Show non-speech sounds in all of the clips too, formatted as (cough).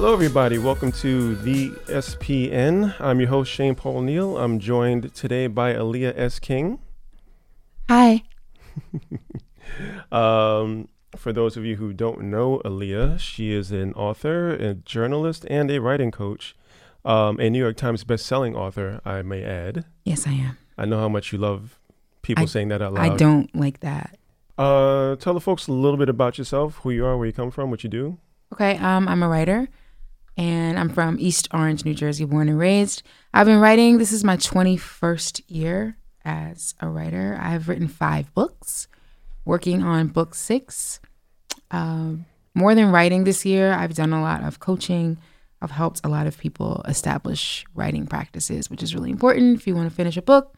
Hello, everybody. Welcome to the SPN. I'm your host, Shane Paul Neil. I'm joined today by Aliya S. King. Hi. (laughs) Um, for those of you who don't know Aaliyah, she is an author, a journalist, and a writing coach. Um, a New York Times best-selling author, I may add. Yes, I am. I know how much you love people I- saying that out loud. I don't like that. Uh, tell the folks a little bit about yourself, who you are, where you come from, what you do. Okay, um, I'm a writer, and I'm from East Orange, New Jersey, born and raised. I've been writing. This is my 21st year as a writer. I've written five books, working on book six. Um, more than writing this year, I've done a lot of coaching. I've helped a lot of people establish writing practices, which is really important if you want to finish a book.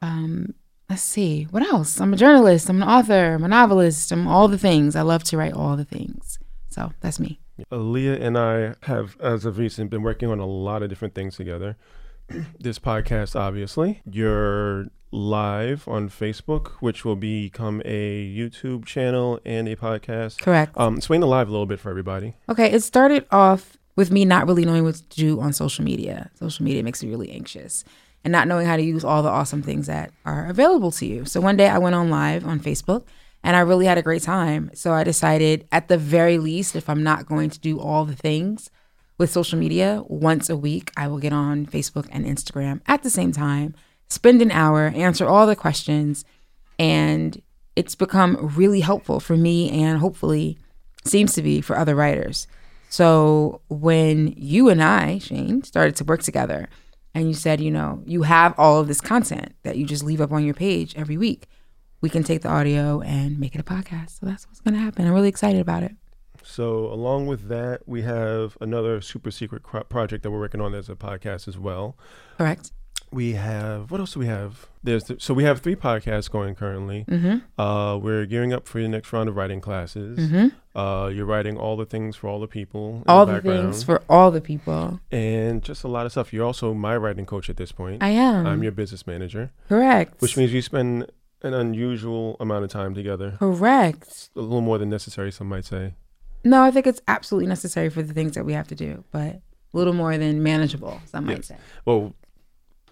Um, let's see, what else? I'm a journalist, I'm an author, I'm a novelist, I'm all the things. I love to write all the things. So that's me. Aliya and I have, as of recent, been working on a lot of different things together. (clears throat) this podcast, obviously. You're live on Facebook, which will become a YouTube channel and a podcast. Correct. Um, explain the live a little bit for everybody. Okay, it started off with me not really knowing what to do on social media. Social media makes me really anxious and not knowing how to use all the awesome things that are available to you. So one day I went on live on Facebook and I really had a great time. So I decided, at the very least, if I'm not going to do all the things with social media, once a week, I will get on Facebook and Instagram at the same time, spend an hour, answer all the questions. And it's become really helpful for me and hopefully seems to be for other writers. So when you and I, Shane, started to work together and you said, you know, you have all of this content that you just leave up on your page every week, we can take the audio and make it a podcast. So that's what's going to happen. I'm really excited about it. So, along with that, we have another super secret cro- project that we're working on as a podcast as well. Correct. We have what else do we have? There's the, so we have three podcasts going currently. Mm-hmm. Uh, we're gearing up for the next round of writing classes. Mm-hmm. Uh, you're writing all the things for all the people. All the background, things for all the people. and just a lot of stuff. You're also my writing coach at this point. I am. I'm your business manager, Correct. which means we spend an unusual amount of time together. Correct. A little more than necessary, some might say. No, I think it's absolutely necessary for the things that we have to do, but a little more than manageable, some might Yes. say. Well,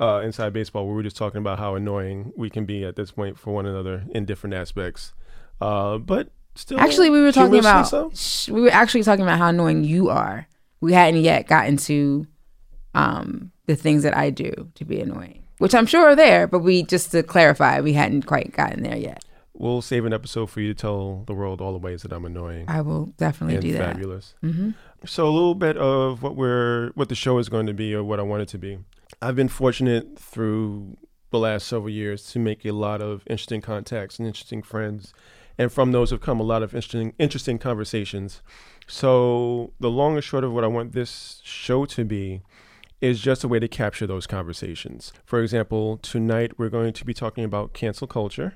uh, inside baseball, we were just talking about how annoying we can be at this point for one another in different aspects. Uh, but still, Actually, we were talking about so? sh- we were actually talking about how annoying you are. We hadn't yet gotten to um, the things that I do to be annoying, which I'm sure are there, but we just to clarify, we hadn't quite gotten there yet. We'll save an episode for you to tell the world all the ways that I'm annoying I will definitely do that. fabulous. hmm So a little bit of what we're what the show is going to be or what I want it to be. I've been fortunate through the last several years to make a lot of interesting contacts and interesting friends. And from those have come a lot of interesting interesting conversations. So the long and short of what I want this show to be is just a way to capture those conversations. For example, tonight we're going to be talking about cancel culture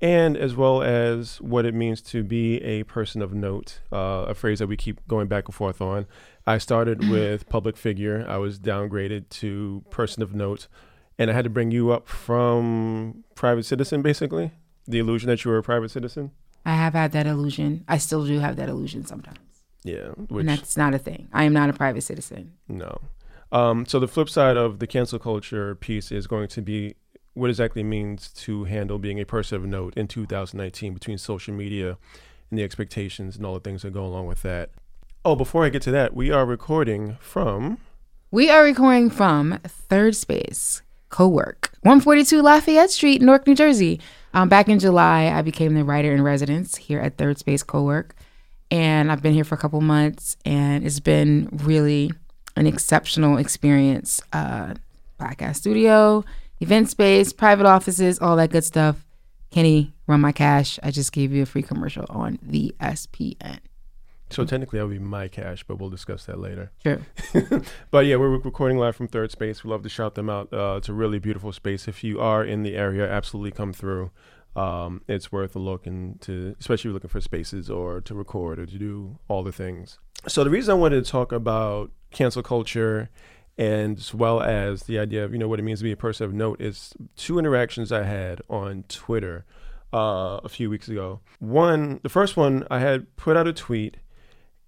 and as well as what it means to be a person of note, uh, a phrase that we keep going back and forth on. I started (clears throat) with public figure, I was downgraded to person of note, and I had to bring you up from private citizen, basically. The illusion that you were a private citizen. I have had that illusion. I still do have that illusion sometimes, Yeah, which and that's not a thing. I am not a private citizen. No. Um, so the flip side of the cancel culture piece is going to be what exactly means to handle being a person of note in 2019 between social media and the expectations and all the things that go along with that. Oh, before I get to that, we are recording from We are recording from Third Space Co-work, 142 Lafayette Street, Newark, New Jersey. Um, back in July, I became the writer in residence here at Third Space Co-work, and I've been here for a couple months, and it's been really an exceptional experience. Uh, podcast studio, event space, private offices, all that good stuff. Kenny, run my cash. I just gave you a free commercial on the SPN. So technically, that would be my cash, but we'll discuss that later. True. (laughs) But yeah, we're recording live from Third Space. We love to shout them out. Uh, it's a really beautiful space. If you are in the area, absolutely come through. Um, it's worth a look and to, especially looking for spaces or to record or to do all the things. So the reason I wanted to talk about cancel culture and as well as the idea of you know what it means to be a person of note is two interactions I had on Twitter uh, a few weeks ago. One, the first one, I had put out a tweet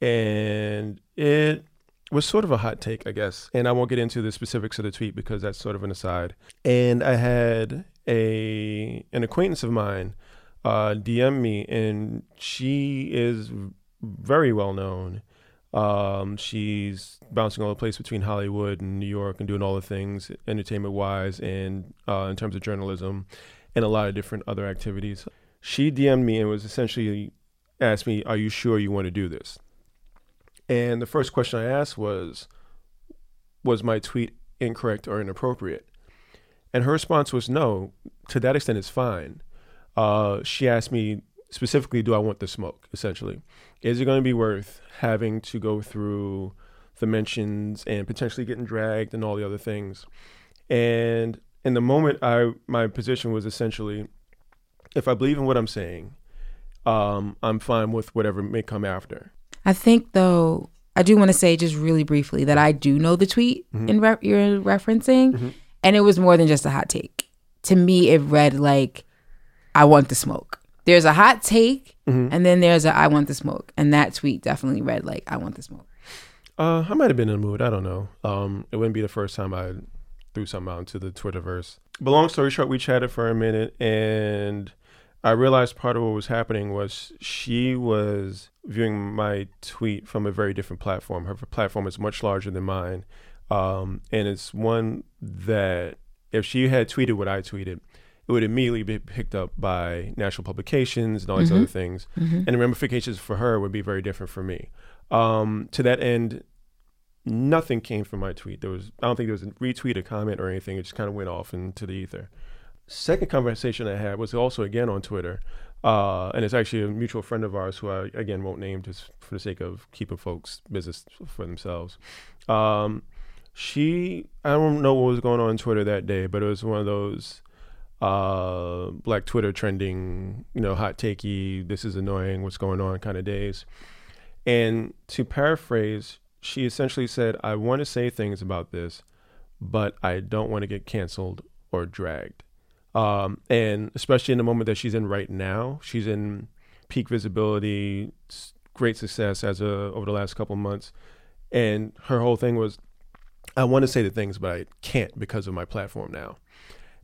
and it was sort of a hot take, I guess. And I won't get into the specifics of the tweet because that's sort of an aside. And I had a an acquaintance of mine uh, DM me, and she is very well known. Um, she's bouncing all the place between Hollywood and New York and doing all the things entertainment wise and uh, in terms of journalism and a lot of different other activities. She DM'd me and was essentially asked me, Are you sure you want to do this? And the first question I asked was, Was my tweet incorrect or inappropriate? And her response was, No, to that extent, it's fine. Uh, she asked me specifically, Do I want the smoke? Essentially, is it going to be worth having to go through the mentions and potentially getting dragged and all the other things? And in the moment, I my position was essentially, if I believe in what I'm saying, um, I'm fine with whatever may come after. I think though I do want to say just really briefly that I do know the tweet Mm-hmm. in re- you're referencing, and it was more than just a hot take. To me, it read like I want the smoke. There's a hot take, Mm-hmm. and then there's a I want the smoke, and that tweet definitely read like I want the smoke. Uh, I might have been in the mood. I don't know. Um, it wouldn't be the first time I threw something out into the Twitterverse. But long story short, we chatted for a minute, and I realized part of what was happening was she was viewing my tweet from a very different platform. Her platform is much larger than mine, um, and it's one that if she had tweeted what I tweeted, it would immediately be picked up by national publications and all these other things, and the ramifications for her would be very different for me. Um, to that end, nothing came from my tweet. There was I don't think there was a retweet, a comment, or anything. It just kind of went off into the ether. Second conversation I had was also again on Twitter, uh, and it's actually a mutual friend of ours who I again won't name just for the sake of keeping folks' business for themselves. Um, she I don't know what was going on on Twitter that day, but it was one of those uh black Twitter trending, you know, hot takey, this is annoying, what's going on kind of days. And to paraphrase, she essentially said, I want to say things about this, but I don't want to get canceled or dragged. Um, and especially in the moment that she's in right now, she's in peak visibility, great success as a over the last couple months. And her whole thing was, I want to say the things, but I can't because of my platform now.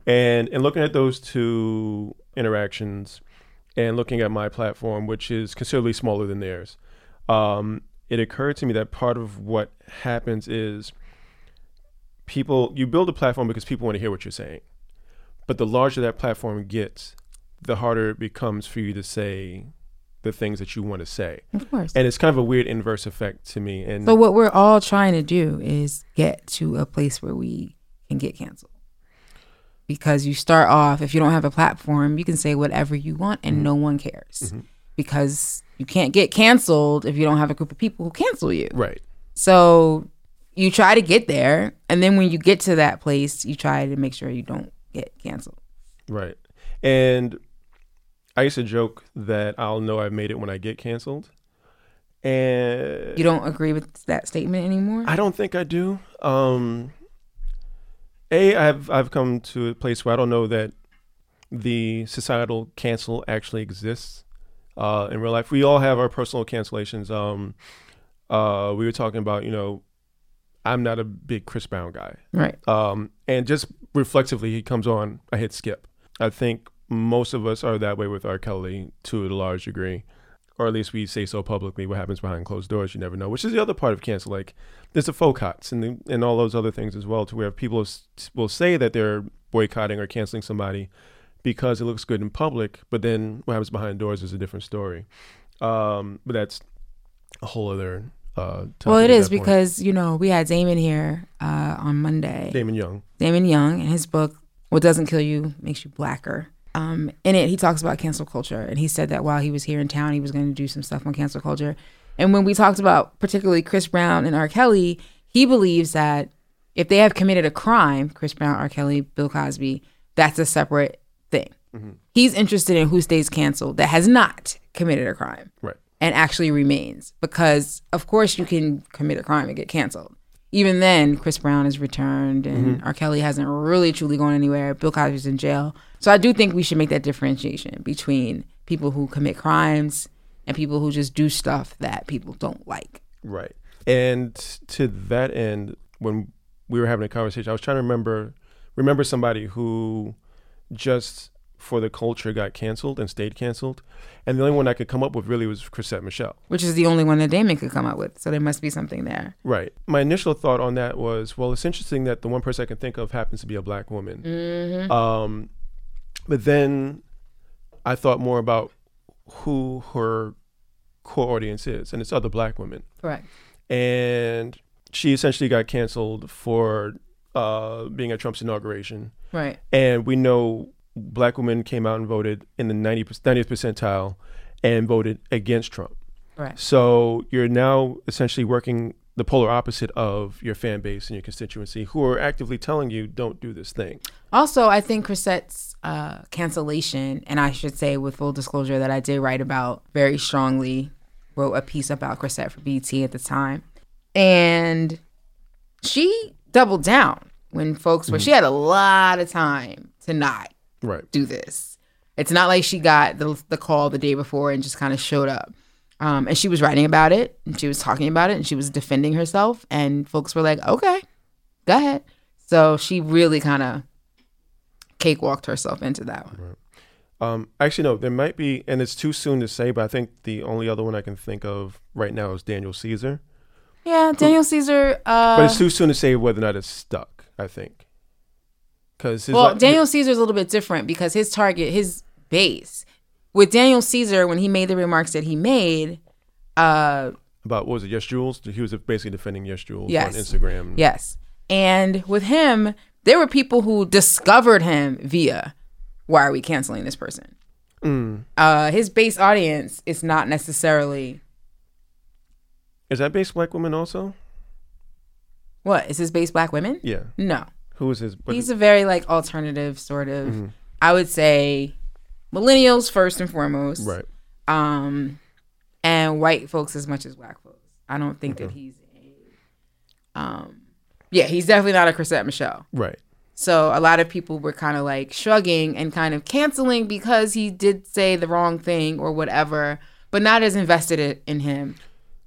And and looking at those two interactions, and looking at my platform, which is considerably smaller than theirs, um, it occurred to me that part of what happens is people you build a platform because people want to hear what you're saying, but the larger that platform gets, the harder it becomes for you to say the things that you want to say, Of course. and it's kind of a weird inverse effect to me. And So what we're all trying to do is get to a place where we can get canceled. Because you start off, if you don't have a platform, you can say whatever you want and mm-hmm. no one cares. Mm-hmm. Because you can't get canceled if you don't have a group of people who cancel you. right, So you try to get there, and then when you get to that place, you try to make sure you don't get canceled. right, and I used to joke that I'll know I've made it when I get canceled, and You don't agree with that statement anymore? I don't think I do. Um, a, I've I've come to a place where I don't know that the societal cancel actually exists uh, in real life. We all have our personal cancellations. Um, uh, we were talking about, you know, I'm not a big Chris Brown guy, right. um, and just reflexively, he comes on, I hit skip. I think most of us are that way with R. Kelly to a large degree, or at least we say so publicly. What happens behind closed doors, you never know. Which is the other part of cancel. Like there's the cuts and the, and all those other things as well, to where people will say that they're boycotting or canceling somebody because it looks good in public, but then what happens behind doors is a different story. Um, but that's a whole other. Uh, Well, it is because, you know, we had Damon here uh, on Monday. Damon Young. Damon Young in his book What Doesn't Kill You Makes You Blacker. Um, in it, he talks about cancel culture, and he said that while he was here in town, he was going to do some stuff on cancel culture. And when we talked about particularly Chris Brown and R. Kelly, he believes that if they have committed a crime, Chris Brown, R. Kelly, Bill Cosby, that's a separate thing. He's interested in who stays canceled that has not committed a crime Right. and actually remains because of course you can commit a crime and get canceled even then chris brown is returned and mm-hmm. r kelly hasn't really truly gone anywhere bill cosby's in jail so i do think we should make that differentiation between people who commit crimes and people who just do stuff that people don't like. Right. And to that end, when we were having a conversation, I was trying to remember remember somebody who just for the culture got canceled and stayed canceled. And the only one I could come up with really was Chrisette Michele. Which is the only one that Damon could come up with. So there must be something there. Right. My initial thought on that was, well, it's interesting that the one person I can think of happens to be a black woman. Mm-hmm. Um, but then I thought more about who her core audience is, and it's other black women. Correct. And she essentially got canceled for uh, being at Trump's inauguration. Right. And we know black women came out and voted in the 90, 90th percentile and voted against Trump. Right. So you're now essentially working the polar opposite of your fan base and your constituency who are actively telling you don't do this thing. Also, I think Chrisette's uh, cancellation, and I should say with full disclosure that I did write about very strongly, wrote a piece about Chrisette for BT at the time. And she doubled down when folks were, she had a lot of time to not Right. do this. It's not like she got the, the call the day before and just kind of showed up. Um, and she was writing about it and she was talking about it and she was defending herself. And folks were like, okay, go ahead. So she really kind of cakewalked herself into that one. Um, actually, no, there might be, and it's too soon to say, but I think the only other one I can think of right now is Daniel Caesar. Yeah, Daniel Caesar. Uh, But it's too soon to say whether or not it's stuck, I think. Because well, Daniel Caesar's a little bit different because his target, his base, with Daniel Caesar, when he made the remarks that he made, uh, about what was it, YesJulz? He was basically defending YesJulz Yes. on Instagram. Yes. And with him, there were people who discovered him via why are we canceling this person? Mm. Uh, his base audience is not necessarily Is that based black women also? what is his base black women? Yeah. No, Who is his? He's a very like alternative sort of. Mm-hmm. I would say millennials first and foremost, right. um, and white folks as much as black folks. I don't think that he's a, um, yeah, he's definitely not a Chrisette Michele. Right. So a lot of people were kind of like shrugging and kind of canceling because he did say the wrong thing or whatever, but not as invested in him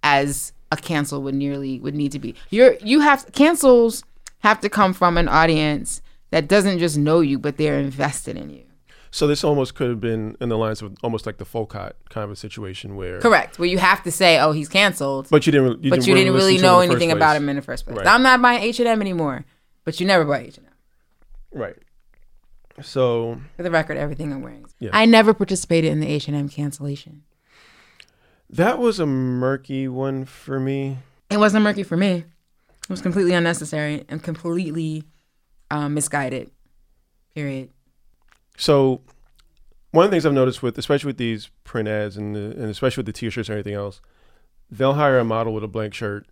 as a cancel would nearly would need to be. You're you have cancels have to come from an audience that doesn't just know you, but they're invested in you. So this almost could have been in the lines of almost like the Folcott kind of a situation where. Correct. Where you have to say, "Oh, he's canceled," But you didn't. You but you didn't really him know in the first anything about him in the first place. Right. I'm not buying H and M anymore, but you never buy H and M. Right. So For the record, everything I'm wearing. Yeah. I never participated in the H and M cancellation. that was a murky one for me. It wasn't murky for me. It was completely unnecessary and completely um, misguided. Period. So one of the things I've noticed with, especially with these print ads and, the, and especially with the t-shirts and everything else, they'll hire a model with a blank shirt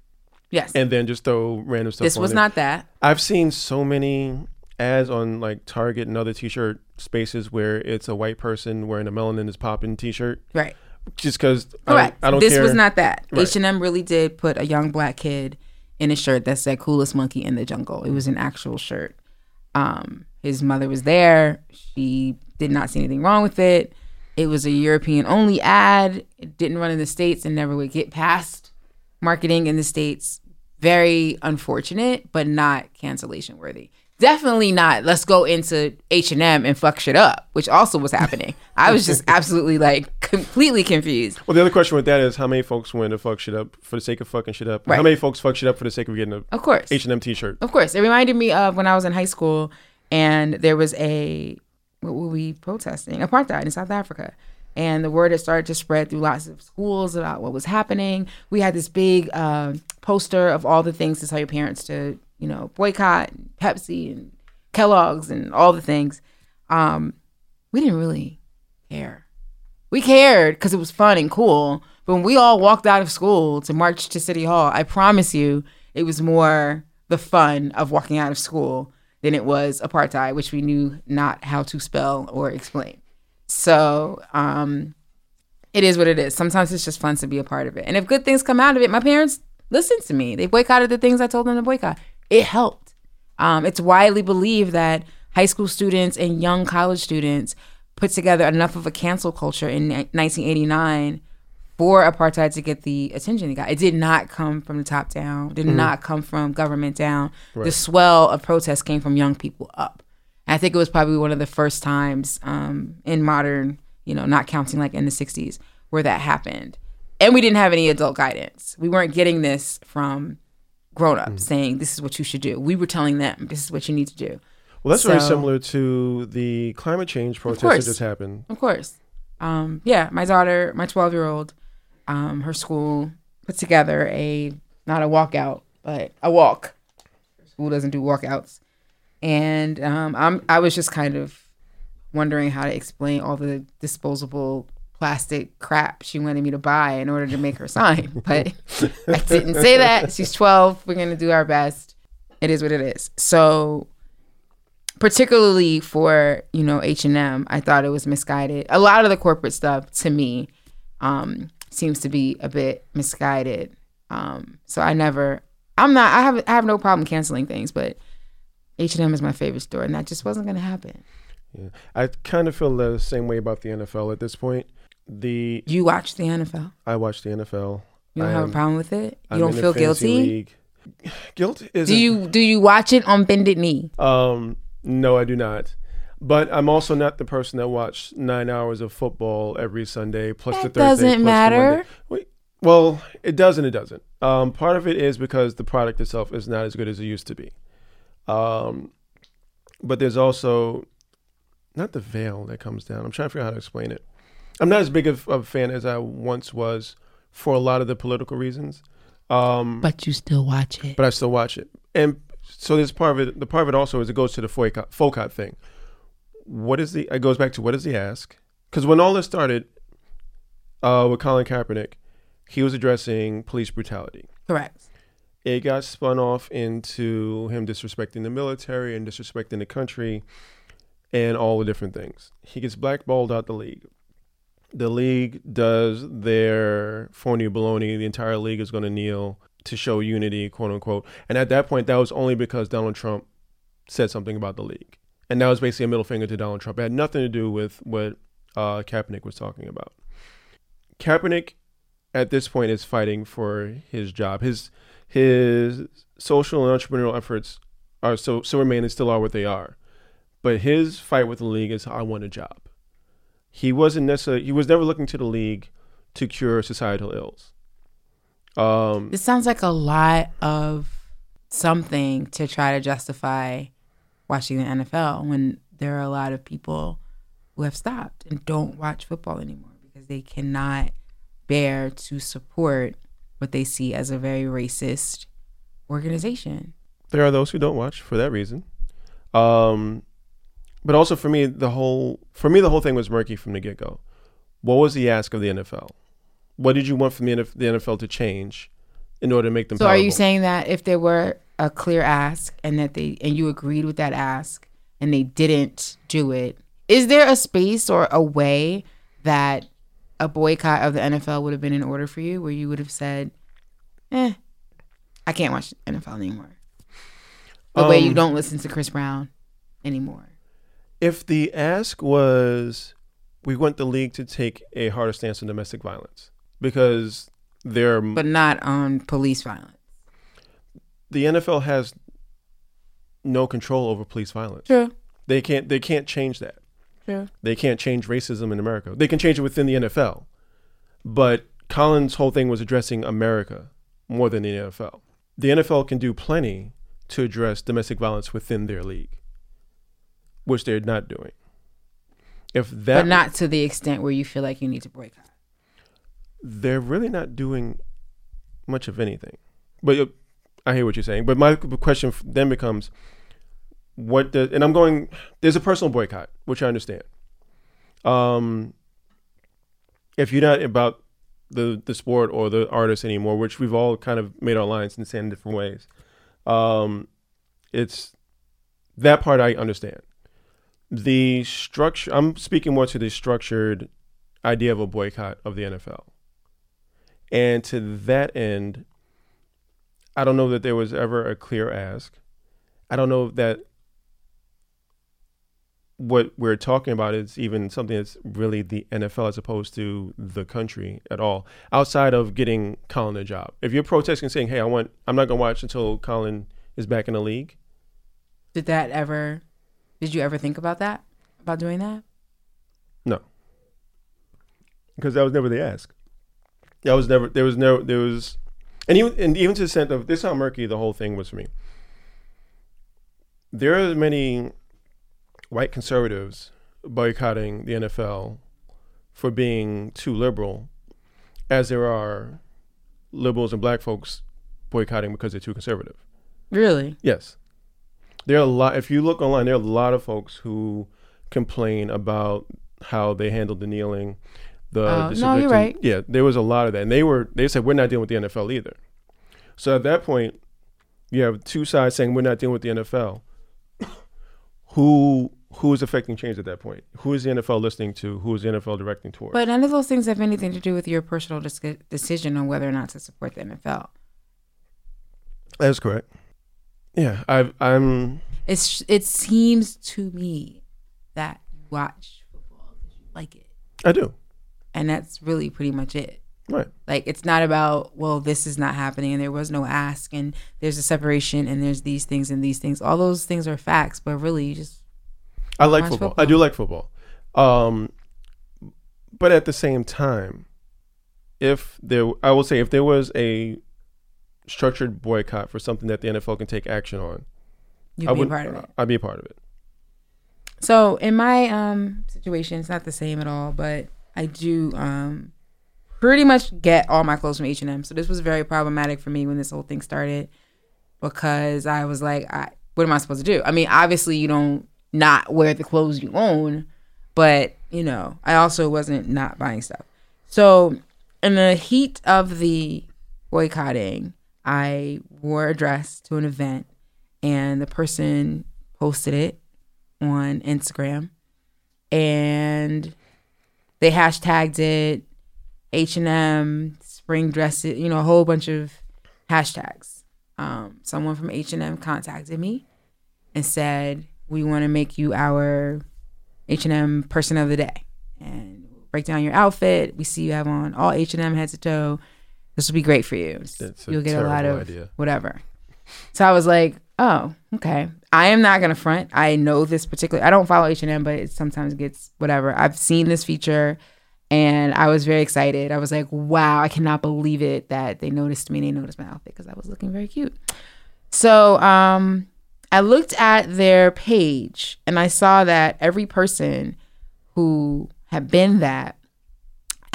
Yes. and then just throw random stuff. this was there. not that. I've seen so many ads on like Target and other t-shirt spaces where it's a white person wearing a melanin is popping t-shirt Right. just because I don't, Correct. I don't this care. was not that. H and M really did put a young black kid in a shirt that said "coolest monkey in the jungle." It was an actual shirt. Um, his mother was there. She did not see anything wrong with it. It was a European only ad. It didn't run in the states and never would get past marketing in the states. Very unfortunate, but not cancellation worthy. Definitely not. Let's go into H and M and fuck shit up, which also was happening. I was just (laughs) absolutely like completely confused. Well, the other question with that is how many folks went to fuck shit up for the sake of fucking shit up? and How many folks fuck shit up for the sake of getting a Of course. H and M t-shirt? Of course. It reminded me of when I was in high school and there was a, what were we protesting? Apartheid in South Africa. And the word had started to spread through lots of schools about what was happening. We had this big uh, poster of all the things to tell your parents to, you know, boycott and Pepsi and Kellogg's and all the things. Um, we didn't really care. We cared because it was fun and cool. But when we all walked out of school to march to City Hall, I promise you, it was more the fun of walking out of school than it was apartheid, which we knew not how to spell or explain. So um, it is what it is. Sometimes it's just fun to be a part of it. And if good things come out of it, my parents listened to me. They boycotted the things I told them to boycott. It helped. Um, it's widely believed that high school students and young college students put together enough of a cancel culture in 1989 for apartheid to get the attention it got. It did not come from the top down. Did Mhm. not come from government down. The swell of protests came from young people up. And I think it was probably one of the first times um, in modern, you know, not counting like in the '60s, where that happened. And we didn't have any adult guidance. We weren't getting this from grown ups saying this is what you should do. We were telling them this is what you need to do. Well, that's very similar to the climate change protests that just happened. Of course. Um, yeah, my daughter, my 12 year old, um, her school put together a, not a walkout, but a walk. School doesn't do walkouts. And um, I'm, I was just kind of wondering how to explain all the disposable plastic crap she wanted me to buy in order to make her sign. (laughs) But I didn't say that. She's 12. We're going to do our best. It is what it is. So particularly for you know h&m i thought it was misguided a lot of the corporate stuff to me um, seems to be a bit misguided um, so i never i'm not i have i have no problem canceling things but h&m is my favorite store and that just wasn't going to happen Yeah. I kind of feel the same way about the NFL at this point. The you watch the nfl I watch the NFL. you don't I have a problem with it you I'm don't feel guilty league. (sighs) Guilt is do you do you watch it on bended knee Um, no, I do not. But I'm also not the person that watched nine hours of football every Sunday plus the That Thursday. doesn't plus matter. Wait, well, it does and it doesn't. Um, part of it is because the product itself is not as good as it used to be. Um, but there's also not the veil that comes down. I'm trying to figure out how to explain it. I'm not as big of of a fan as I once was for a lot of the political reasons. Um, but you still watch it but I still watch it. And so there's part of it. The part of it also is it goes to the Folcott thing. What is the? It goes back to what is the ask? Because when all this started, uh, with Colin Kaepernick, he was addressing police brutality. correct It got spun off into him disrespecting the military and disrespecting the country, and all the different things. He gets blackballed out the league. The league does their phony baloney. The entire league is going to kneel to show unity, quote unquote. And at that point, that was only because Donald Trump said something about the league, and that was basically a middle finger to Donald Trump. It had nothing to do with what uh, Kaepernick was talking about. Kaepernick, at this point, is fighting for his job. His his social and entrepreneurial efforts are so so remain and still are what they are. But his fight with the league is I want a job. He wasn't necessarily he was never looking to the league to cure societal ills. Um This sounds like a lot of something to try to justify watching the NFL when there are a lot of people who have stopped and don't watch football anymore because they cannot bear to support what they see as a very racist organization. there are those who don't watch for that reason. Um but also for me the whole for me the whole thing was murky from the get-go. What was the ask of the NFL? What did you want from the NFL to change in order to make them So are you saying that if there were a clear ask and that they and you agreed with that ask and they didn't do it, is there a space or a way that a boycott of the NFL would have been in order for you where you would have said, "Eh, I can't watch NFL anymore." The way you Um, don't listen to Chris Brown anymore. If the ask was we want the league to take a harder stance on domestic violence because they're But not on police violence. the NFL has no control over police violence. True. They can't they can't change that. True. They can't change racism in America. They can change it within the NFL. But Colin's whole thing was addressing America more than the NFL. The NFL can do plenty to address domestic violence within their league, which they're not doing. If that but not to the extent where you feel like you need to boycott. they're really not doing much of anything. But uh, I hear what you're saying. But my question then becomes, what? The, and I'm going. There's a personal boycott, which I understand. Um, if you're not about the the sport or the artist anymore, which we've all kind of made our lines and said in different ways, um, it's that part I understand. The structure. I'm speaking more to the structured idea of a boycott of the NFL. And to that end, I don't know that there was ever a clear ask. I don't know that what we're talking about is even something that's really the NFL as opposed to the country at all. Outside of getting Colin a job, if you're protesting saying, "Hey, I want, I'm not gonna watch until Colin is back in the league," Did that ever? Did you ever think about that? About doing that? no, because that was never the ask. That was never. There was no. There was, and even and even to the extent of this, how murky the whole thing was for me. There are many white conservatives boycotting the NFL for being too liberal, as there are liberals and black folks boycotting because they're too conservative. Really? Yes. There are a lot if you look online, there are a lot of folks who complain about how they handled the kneeling. The, Oh, the no, you're right. Yeah, there was a lot of that. And they were they said we're not dealing with the NFL either. So at that point, you have two sides saying we're not dealing with the NFL. (coughs) who who is affecting change at that point? Who is the NFL listening to? Who is the NFL directing towards? But none of those things have anything to do with your personal dis- decision on whether or not to support the NFL. That's correct. Yeah, I I'm It's it seems to me that you watch football because you like it, I do. and that's really pretty much it. Right. Like it's not about well, this is not happening, and there was no ask, and there's a separation, and there's these things and these things. All those things are facts, but really, you just I like football. football. I do like football. Um, but at the same time, if there, I will say, if there was a structured boycott for something that the NFL can take action on, you'd I be a would. part of it. I'd be a part of it. So in my um situation, it's not the same at all, but I do um pretty much get all my clothes from H and M. So this was very problematic for me when this whole thing started because I was like, I what am I supposed to do? I mean, obviously you don't not wear the clothes you own, but you know, I also wasn't not buying stuff. So in the heat of the boycotting, I wore a dress to an event and the person posted it on Instagram and they hashtagged it H&M spring dresses, you know, a whole bunch of hashtags. Um, someone from H&M contacted me and said, "We want to make you our H&M person of the day and break down your outfit. We see you have on all H&M head to toe. This will be great for you. You'll get a lot of idea. whatever." So I was like, "Oh, okay. I am not gonna front. I know this particular. I don't follow H and M, but it sometimes gets whatever. I've seen this feature, and I was very excited. I was like, "Wow! I cannot believe it that they noticed me. and They noticed my outfit because I was looking very cute." So um, I looked at their page, and I saw that every person who had been that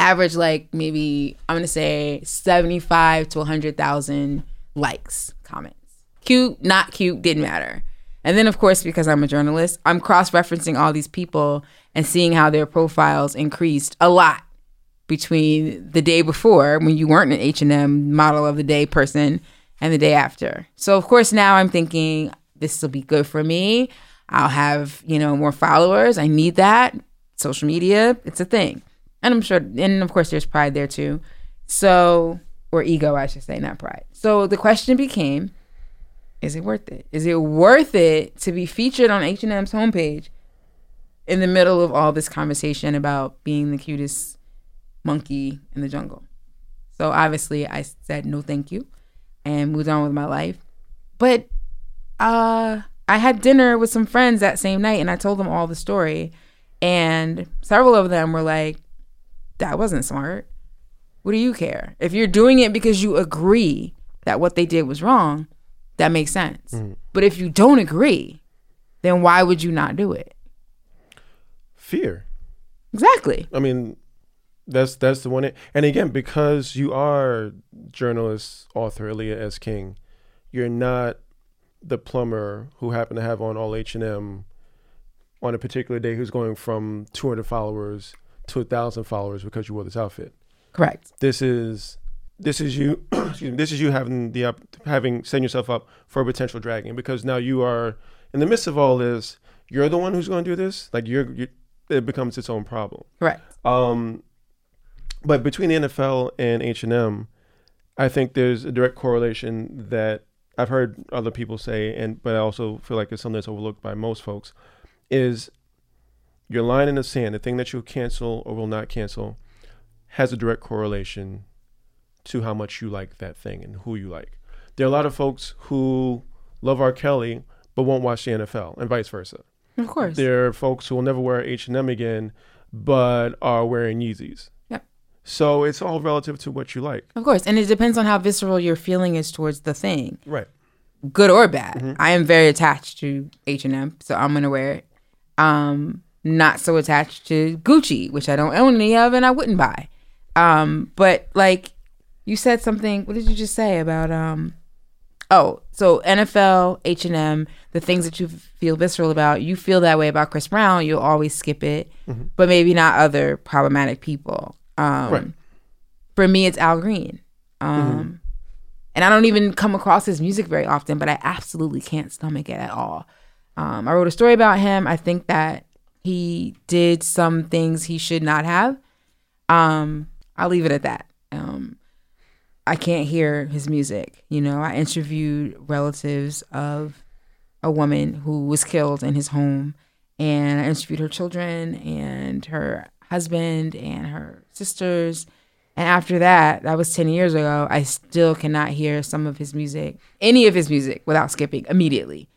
average like maybe I'm gonna say 75 to 100,000 likes, comments. Cute, not cute, didn't matter. And then of course because I'm a journalist, I'm cross-referencing all these people and seeing how their profiles increased a lot between the day before when you weren't an H&M model of the day person and the day after. So of course now I'm thinking this will be good for me. I'll have, you know, more followers. I need that. Social media, it's a thing. And I'm sure and of course there's pride there too. So or ego, I should say, not pride. So the question became is it worth it? Is it worth it to be featured on H&M's homepage in the middle of all this conversation about being the cutest monkey in the jungle? So obviously I said no thank you and moved on with my life. But uh I had dinner with some friends that same night and I told them all the story and several of them were like that wasn't smart. What do you care? If you're doing it because you agree that what they did was wrong, that makes sense. Mm. But if you don't agree, then why would you not do it? Fear. Exactly. I mean, that's that's the one. And again, because you are journalist, author Aliya S. King, you're not the plumber who happened to have on all H and M on a particular day who's going from 200 followers to a thousand followers because you wore this outfit. Correct. This is this is you. (clears throat) excuse me. This is you having the up, having setting yourself up for a potential dragging because now you are in the midst of all this. You're the one who's going to do this. Like you're, you it becomes its own problem. Correct. Um, but between the NFL and H and M, I think there's a direct correlation that I've heard other people say, and but I also feel like it's something that's overlooked by most folks. Is your line in the sand, the thing that you'll cancel or will not cancel, has a direct correlation to how much you like that thing and who you like. There are a lot of folks who love R. Kelly but won't watch the NFL, and vice versa. Of course. There are folks who will never wear H and M again, but are wearing Yeezys. Yep. So it's all relative to what you like. Of course. And it depends on how visceral your feeling is towards the thing, Right. good or bad. Mm-hmm. I am very attached to H&M, so I'm going to wear it. Um not so attached to Gucci, which I don't own any of and I wouldn't buy. Um but like you said something, what did you just say about um Oh, so NFL, H&M, the things that you feel visceral about, you feel that way about Chris Brown, you'll always skip it, but maybe not other problematic people. Um Right. for me it's Al Green. Um and I don't even come across his music very often, but I absolutely can't stomach it at all. Um, I wrote a story about him. I think that he did some things he should not have. Um, I'll leave it at that. Um, I can't hear his music. You know, I interviewed relatives of a woman who was killed in his home, and I interviewed her children and her husband and her sisters. And after that, that was 10 years ago, I still cannot hear some of his music, any of his music, without skipping immediately.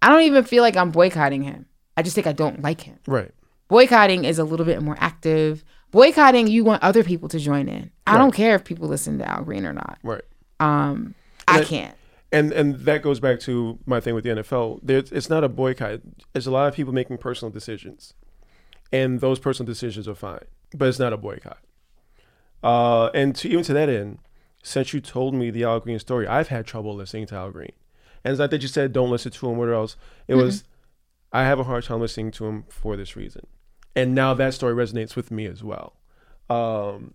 I don't even feel like I'm boycotting him. I just think I don't like him. Right. Boycotting is a little bit more active. Boycotting, you want other people to join in. I Right. don't care if people listen to Al Green or not. Right. Um, I That- can't. And and that goes back to my thing with the NFL. There's, it's not a boycott. There's a lot of people making personal decisions, and those personal decisions are fine, but it's not a boycott. Uh, and to even to that end, since you told me the Al Green story, I've had trouble listening to Al Green, and it's not that you said don't listen to him. What else? It was I have a hard time listening to him for this reason, and now that story resonates with me as well. Um,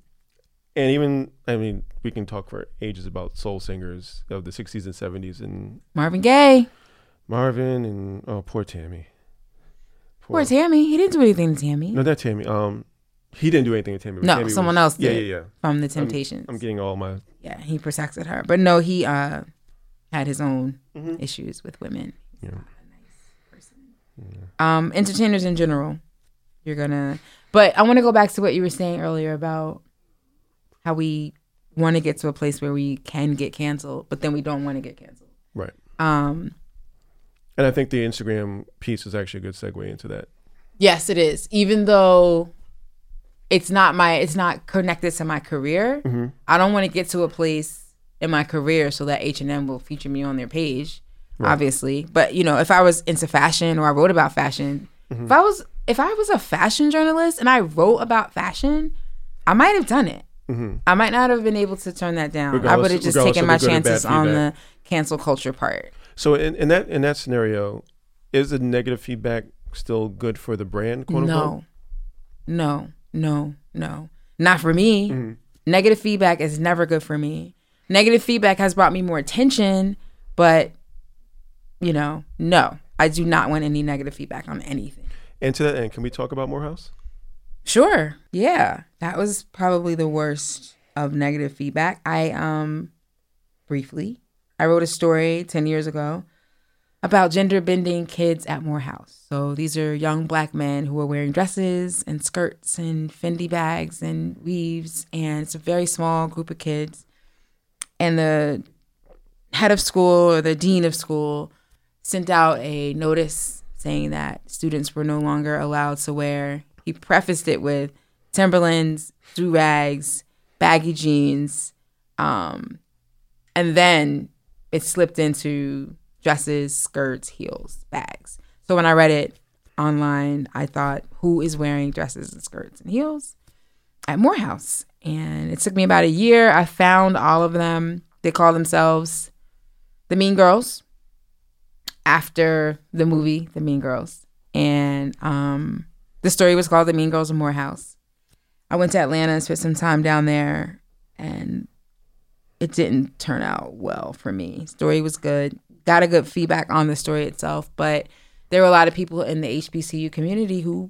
and even I mean, we can talk for ages about soul singers of the '60s and '70s, and Marvin Gaye. Marvin and oh, poor Tammy. Poor Tammy. He didn't do anything to Tammy. No, not Tammy. Um, he didn't do anything to Tammy. No, Tammy someone was- else Yeah, did. yeah, yeah. From the Temptations. I'm getting all my. yeah, he protected her. But no, he uh had his own Mhm. issues with women. Yeah. Um, entertainers in general, you're gonna. But I want to go back to what you were saying earlier about how we want to get to a place where we can get canceled, but then we don't want to get canceled. Right. Um, And I think the Instagram piece is actually a good segue into that. yes, it is. Even though it's not my, it's not connected to my career. Mm-hmm. I don't want to get to a place in my career so that H and M will feature me on their page, obviously. But you know, if I was into fashion or I wrote about fashion, Mm-hmm. if I was if I was a fashion journalist and I wrote about fashion, I might have done it. I might not have been able to turn that down. I Mm-hmm. Would have just taken my the good and bad chances on the cancel culture part. So in, in that in that scenario, is the negative feedback still good for the brand? Quote unquote? No, no, no, no. Not for me. Mm-hmm. Negative feedback is never good for me. Negative feedback has brought me more attention, but you know, no. I do not want any negative feedback on anything. And to that end, can we talk about Morehouse? Sure. Yeah. That was probably the worst of negative feedback. I um briefly I wrote a story 10 years ago about gender bending kids at Morehouse. So these are young black men who are wearing dresses and skirts and Fendi bags and weaves and it's a very small group of kids. And the head of school or the dean of school sent out a notice saying that students were no longer allowed to wear. He prefaced it with Timberlands, do rags, baggy jeans, um, and then it slipped into dresses, skirts, heels, bags. So when I read it online, I thought, who is wearing dresses and skirts and heels at Morehouse? And it took me about a year. I found all of them. They call themselves the Mean Girls after the movie The Mean Girls. And um, the story was called The Mean Girls of Morehouse. I went to Atlanta and spent some time down there, and it didn't turn out well for me. Story was good, got a good feedback on the story itself, but there were a lot of people in the HBCU community who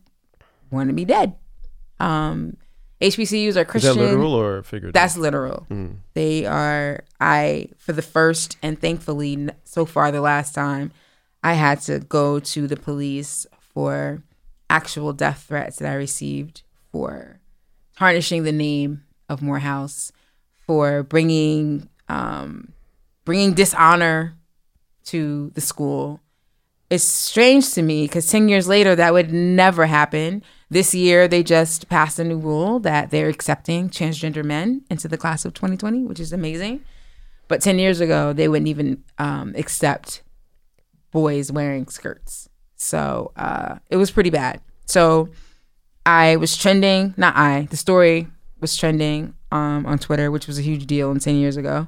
wanted me dead. Um, HBCUs are Is Christian. that literal or figurative? That's literal. They are, I, for the first and thankfully so far the last time, I had to go to the police for actual death threats that I received for tarnishing the name of Morehouse, for bringing um, bringing dishonor to the school. It's strange to me because 10 years later, that would never happen. This year, they just passed a new rule that they're accepting transgender men into the class of 2020, which is amazing. But 10 years ago, they wouldn't even um, accept boys wearing skirts. So uh, it was pretty bad. So I was trending, not I, the story was trending um, on Twitter, which was a huge deal in 10 years ago.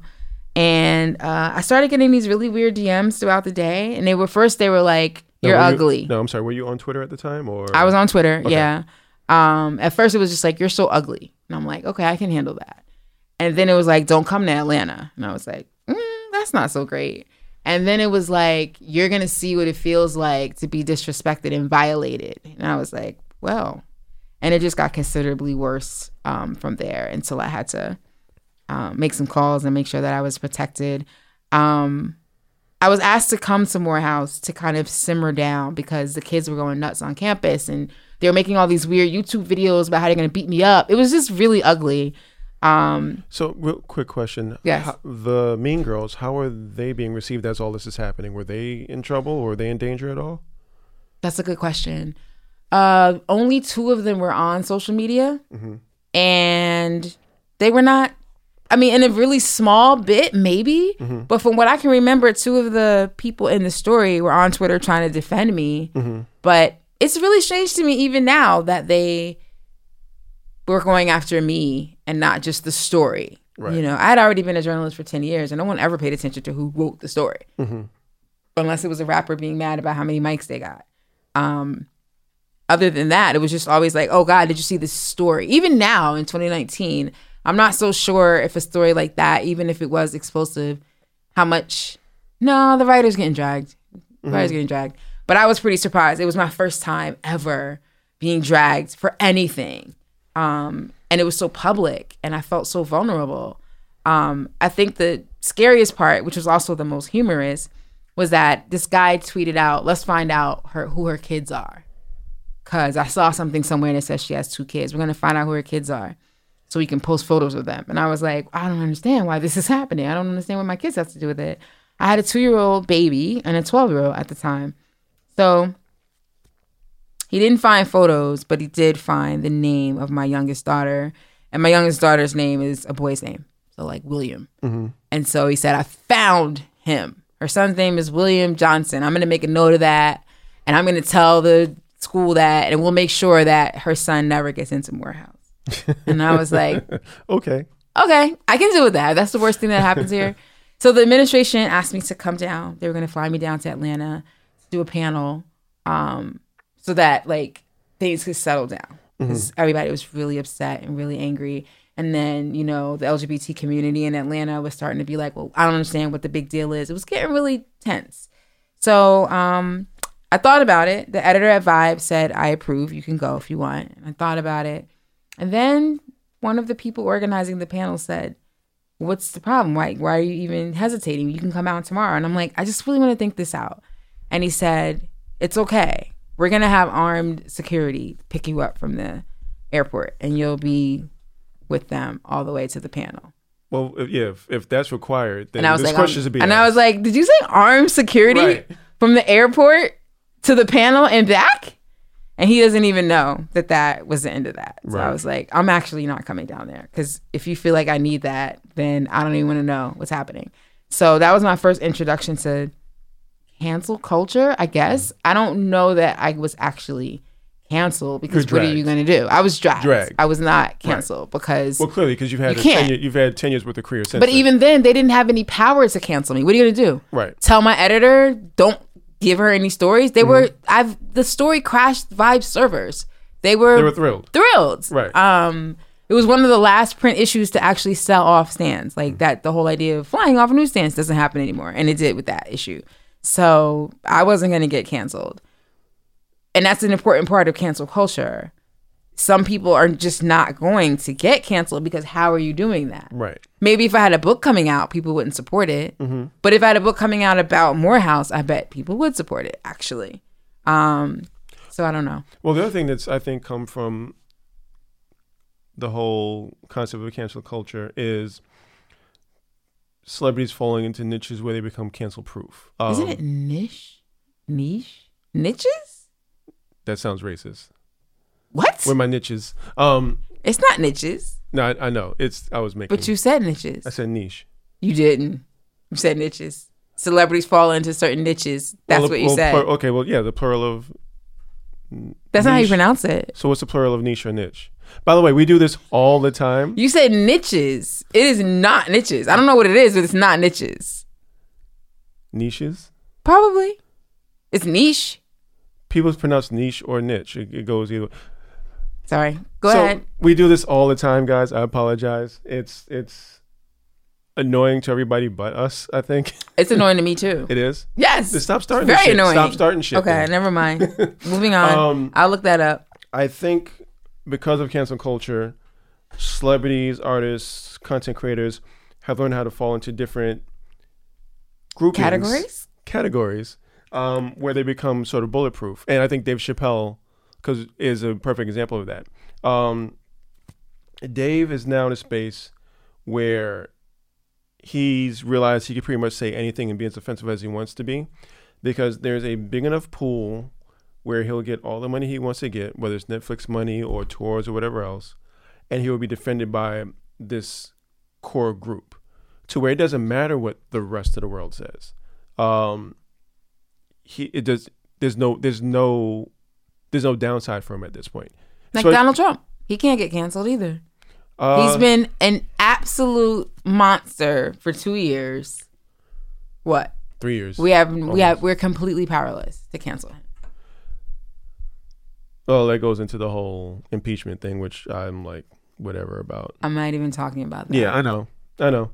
And uh, I started getting these really weird DMs throughout the day. And they were first, they were like, You're were ugly. You, no, I'm sorry. Were you on Twitter at the time, or I was on Twitter, Okay. yeah. Um, at first, it was just like, You're so ugly. And I'm like, Okay, I can handle that. And then it was like, Don't come to Atlanta. And I was like, mm, That's not so great. And then it was like, You're going to see what it feels like to be disrespected and violated. And I was like, Well, and it just got considerably worse um, from there until I had to um, make some calls and make sure that I was protected. Um, I was asked to come to Morehouse to kind of simmer down because the kids were going nuts on campus and they were making all these weird YouTube videos about how they're going to beat me up. It was just really ugly. Um, So, real quick question. Yes. How, the Mean Girls, how are they being received as all this is happening? Were they in trouble or were they in danger at all? that's a good question. Uh, only two of them were on social media, and they were not. I mean, in a really small bit, maybe. But from what I can remember, two of the people in the story were on Twitter trying to defend me. But it's really strange to me, even now, that they were going after me and not just the story. Right. You know, I had already been a journalist for 10 years, and no one ever paid attention to who wrote the story unless it was a rapper being mad about how many mics they got. Um, other than that, it was just always like, oh God, did you see this story? Even now in 2019, I'm not so sure if a story like that, even if it was explosive, how much. No, the writer's getting dragged. The writer's getting dragged. But I was pretty surprised. It was my first time ever being dragged for anything. Um, and it was so public and I felt so vulnerable. Um, I think the scariest part, which was also the most humorous, was that this guy tweeted out, "Let's find out her who her kids are." Cause I saw something somewhere that says she has two kids. We're gonna find out who her kids are, so we can post photos of them. And I was like, I don't understand why this is happening. I don't understand what my kids have to do with it. I had a two-year-old baby and a twelve-year-old at the time, so he didn't find photos, but he did find the name of my youngest daughter, and my youngest daughter's name is a boy's name, so like William. And so he said, I found him. Her son's name is William Johnson. I'm going to make a note of that. And I'm going to tell the school that, and we'll make sure that her son never gets into Morehouse. (laughs) and I was like, Okay. okay, I can deal with that. That's the worst thing that happens here. (laughs) So the administration asked me to come down. They were going to fly me down to Atlanta to do a panel um, so that like things could settle down. Because everybody was really upset and really angry. And then, you know, the LGBT community in Atlanta was starting to be like, well, I don't understand what the big deal is. It was getting really tense. So um, I thought about it. The editor at Vibe said, I approve. You can go if you want. I thought about it. And then one of the people organizing the panel said, What's the problem? Why, why are you even hesitating? You can come out tomorrow. And I'm like, I just really want to think this out. And he said, It's okay. We're going to have armed security pick you up from the airport and you'll be with them all the way to the panel. Well, if, yeah, if, if that's required, then And I was like, questions um, and I was like, did you say armed security Right. from the airport to the panel and back? And he doesn't even know that that was the end of that. So I was like, I'm actually not coming down there because if you feel like I need that, then I don't even want to know what's happening. So that was my first introduction to cancel culture, I guess. I don't know that I was actually canceled because what are you going to do? I was dragged. Dragged. I was not canceled because well, clearly, because you've had you can't. Ten, you've had ten years worth of career since. but then. even then they didn't have any power to cancel me. What are you going to do? right, tell my editor don't give her any stories they were Mm-hmm. i've the story crashed vibe servers they were they were thrilled. thrilled Right. um it was one of the last print issues to actually sell off stands like that the whole idea of flying off newsstands doesn't happen anymore and it did with that issue so i wasn't going to get canceled and that's an important part of cancel culture some people are just not going to get canceled because how are you doing that Right. maybe if I had a book coming out, people wouldn't support it. But if I had a book coming out about Morehouse, I bet people would support it. Actually, um, So I don't know. Well, the other thing that's I think come from the whole concept of cancel culture is celebrities falling into niches where they become cancel proof. Um, Isn't it niche? Niche? Niches? That sounds racist. What? Where my niches? Um, It's not niches. no, I, I know it's. I was making. But you said niches. I said niche. You didn't. You said niches. Celebrities fall into certain niches. That's Well, what you well, said. plur- okay, well, yeah, the plural of. That's not how you pronounce it. So what's the plural of niche or niche? By the way, we do this all the time. You said niches. It is not niches. I don't know what it is, but it's not niches. Niches. Probably. It's niche. People pronounce niche or niche. It, it goes either. Sorry. Go so ahead. We do this all the time, guys. I apologize. It's it's annoying to everybody but us. I think (laughs) It's annoying to me too. it is. Yes. Then Stop starting. Very this shit. annoying. Stop starting shit. Okay, then. never mind. (laughs) Moving on. Um, I'll look that up. I think because of cancel culture, celebrities, artists, content creators have learned how to fall into different groupings, Categories? categories, um, where they become sort of bulletproof. And I think Dave Chappelle, because is a perfect example of that. Um, Dave is now in a space where he's realized he can pretty much say anything and be as offensive as he wants to be, because there's a big enough pool where he'll get all the money he wants to get, whether it's Netflix money or tours or whatever else, and he will be defended by this core group, to where it doesn't matter what the rest of the world says. Um, he it does. There's no. There's no. There's no downside for him at this point. Like So- Donald Trump. He can't get canceled either. Uh, He's been an absolute monster for two years. What? three years. We have we have we're completely powerless to cancel him. Well, that goes into the whole impeachment thing, which I'm like whatever about. I'm not even talking about that. Yeah, I know. I know.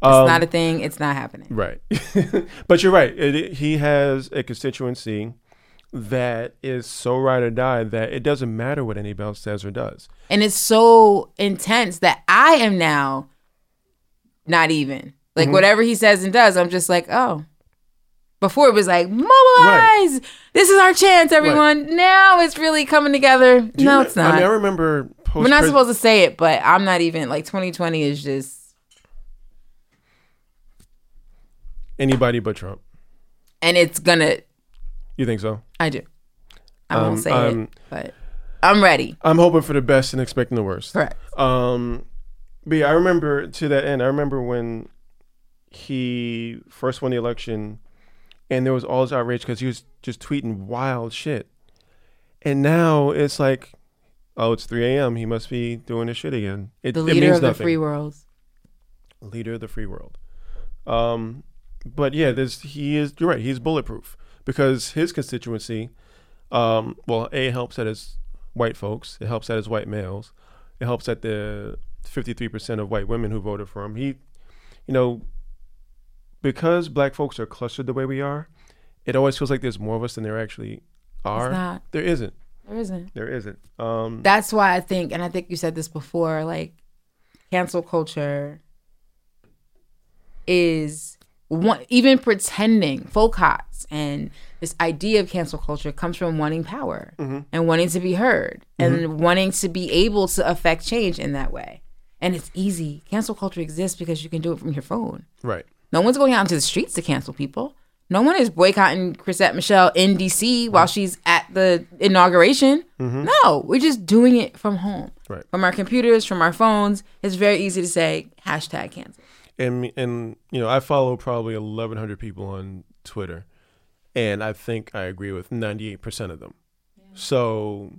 It's Um, not a thing. It's not happening. Right. (laughs) but you're right. It, it- he has a constituency that is so ride or die that it doesn't matter what anybody else says or does. And it's so intense that I am now not even. Like Mm-hmm. whatever he says and does, I'm just like, oh. Before it was like, mobilize. This is our chance, everyone. Now it's really coming together. Do No, it's not. I mean, I remember post We're not supposed to say it, but I'm not even like 2020 is just anybody but Trump. and it's gonna You think so? I do. I Um, won't say um, it, but I'm ready. I'm hoping for the best and expecting the worst. Correct. Um, but yeah, I remember to that end. I remember when he first won the election, and there was all this outrage because he was just tweeting wild shit. And now it's like, oh, it's 3 a.m. He must be doing this shit again. It, The it leader means of the free world. leader of the free world. Um, but yeah, there's he is. You're right. He's bulletproof because his constituency, um, well, a helps that it's white folks. It helps that it's white males. It helps that the 53% of white women who voted for him. He, you know, because black folks are clustered the way we are, it always feels like there's more of us than there actually are. not. There isn't. There isn't. There isn't. Um, That's why I think, and I think you said this before, like cancel culture is one, even pretending folk hots and this idea of cancel culture comes from wanting power and wanting to be heard and wanting to be able to affect change in that way. And it's easy. Cancel culture exists because you can do it from your phone. right. No one's going out into the streets to cancel people. No one is boycotting Chrisette Michele in DC while she's at the inauguration. Mm-hmm. No, we're just doing it from home. Right. From our computers, from our phones. It's very easy to say hashtag cancel. and and you know I follow probably 1,100 people on Twitter, and I think I agree with 98 percent of them. So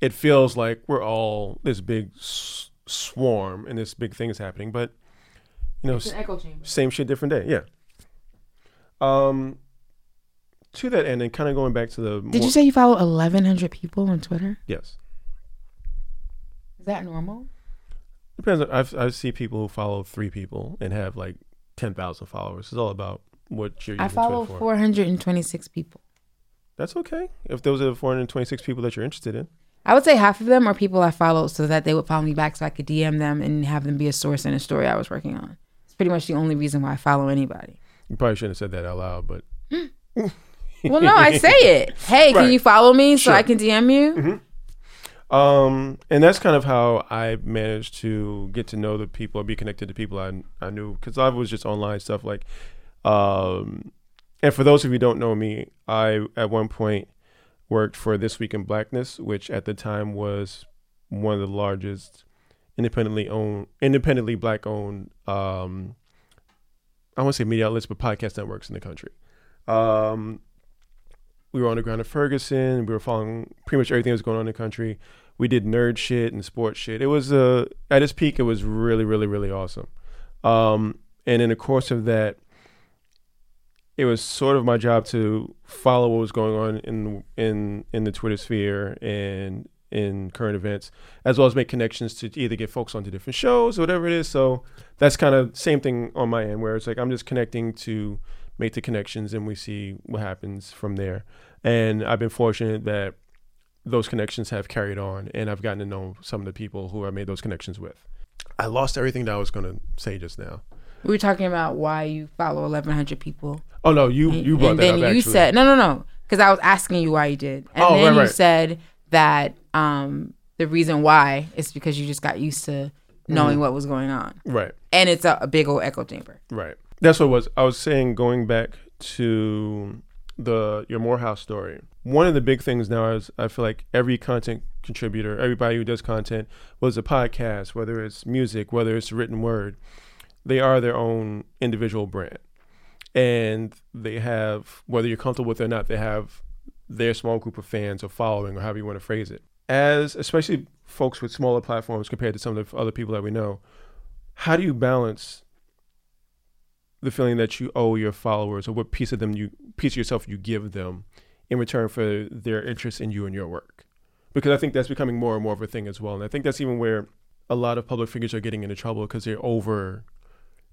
it feels like we're all this big s- swarm and this big thing is happening, but you know, s- echo chamber. same shit, different day. Yeah. Um, to that end, and kind of going back to the Did you say you follow 1,100 people on Twitter? yes? Is that normal? Depends. On, I've I see people who follow three people and have like 10,000 followers. It's all about what you're using I follow 426 people. That's okay. If those are the 426 people that you're interested in. I would say half of them are people I follow so that they would follow me back so I could DM them and have them be a source in a story I was working on. Pretty much the only reason why I follow anybody. You probably shouldn't have said that out loud, but (laughs) Well, no, I say it. Hey, can you follow me so Sure. I can DM you? Um, and that's kind of how I managed to get to know the people, or be connected to people I I knew because I was just online stuff like, um, and for those of you who don't know me, I at one point worked for This Week in Blackness, which at the time was one of the largest independently owned, independently black owned, um, I want to say media outlets, but podcast networks in the country. Um, we were on the ground at Ferguson. We were following pretty much everything that was going on in the country. We did nerd shit and sports shit. It was uh, at its peak. It was really, really, really awesome. Um, and in the course of that, it was sort of my job to follow what was going on in in in the Twitter sphere and in current events, as well as make connections to either get folks onto different shows or whatever it is. So that's kind of same thing on my end, where it's like I'm just connecting to make the connections and we see what happens from there. And I've been fortunate that those connections have carried on and I've gotten to know some of the people who I made those connections with. I lost everything that I was going to say just now. We were talking about why you follow 1,100 people. Oh no, you you brought and that then up you actually. said no, no, no, because I was asking you why you did, and Oh, then right, you right. said that um, the reason why is because you just got used to knowing Mm-hmm. what was going on, right. and it's a, a big old echo chamber. Right. That's what it was. I was saying going back to the your Morehouse story. One of the big things now is I feel like every content contributor, everybody who does content, whether it's a podcast, whether it's music, whether it's written word, they are their own individual brand. And they have, whether you're comfortable with it or not, they have their small group of fans or following or however you want to phrase it. As especially folks with smaller platforms compared to some of the other people that we know, how do you balance the feeling that you owe your followers or what piece of them you piece of yourself you give them in return for their interest in you and your work? Because i think that's becoming more and more of a thing as well. And i think that's even where a lot of public figures are getting into trouble because they're over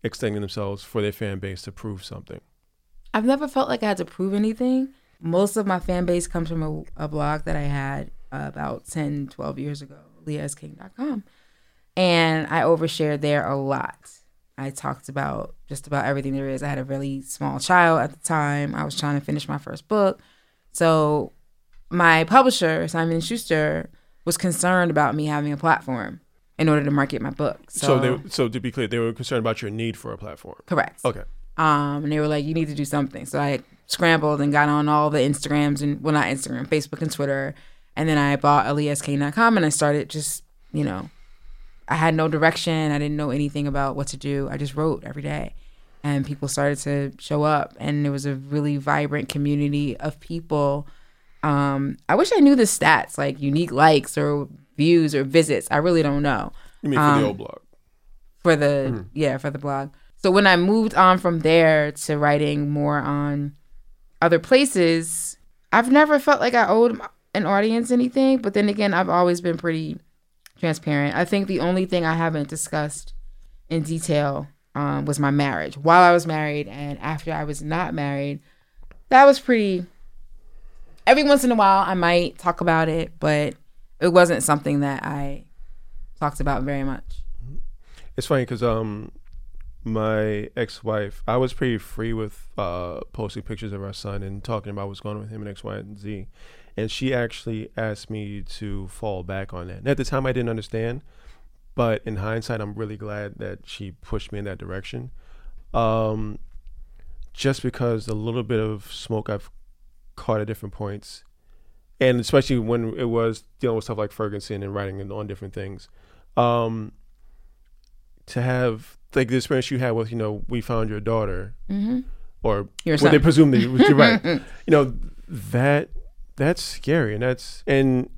extending themselves for their fan base to prove something. I've never felt like I had to prove anything. Most of my fan base comes from a, a blog that I had about 10, 12 years ago, aliyasking.com. And I overshared there a lot. I talked about just about everything there is. I had a really small child at the time. I was trying to finish my first book. So my publisher, Simon Schuster, was concerned about me having a platform in order to market my book. So, so, they so to be clear they were concerned about your need for a platform correct. okay Um, and they were like, "You need to do something." So I scrambled and got on all the Instagrams and well, not Instagram, Facebook and Twitter, and then I bought eliask.com and I started just, you know, I had no direction. I didn't know anything about what to do. I just wrote every day, and people started to show up, and it was a really vibrant community of people. Um, I wish I knew the stats, like unique likes or views or visits. I really don't know you mean for Um, the old blog for the yeah for the blog so when i moved on from there to writing more on other places i've never felt like i owed an audience anything but then again i've always been pretty transparent. I think the only thing i haven't discussed in detail um, was my marriage. While i was married and after i was not married that was pretty every once in a while i might talk about it but it wasn't something that i talked about very much. It's funny because um, my ex-wife, I was pretty free with uh, posting pictures of our son and talking about what's going on with him and X, Y, and Z, and she actually asked me to fall back on that. And at the time, I didn't understand, but in hindsight, I'm really glad that she pushed me in that direction. Um, just because the little bit of smoke I've caught at different points, and especially when it was dealing with stuff like Ferguson and writing on different things. Um, to have like the experience you had with you know we found your daughter mm-hmm. or Your well, they presume that you you're right (laughs) you know that that's scary and that's and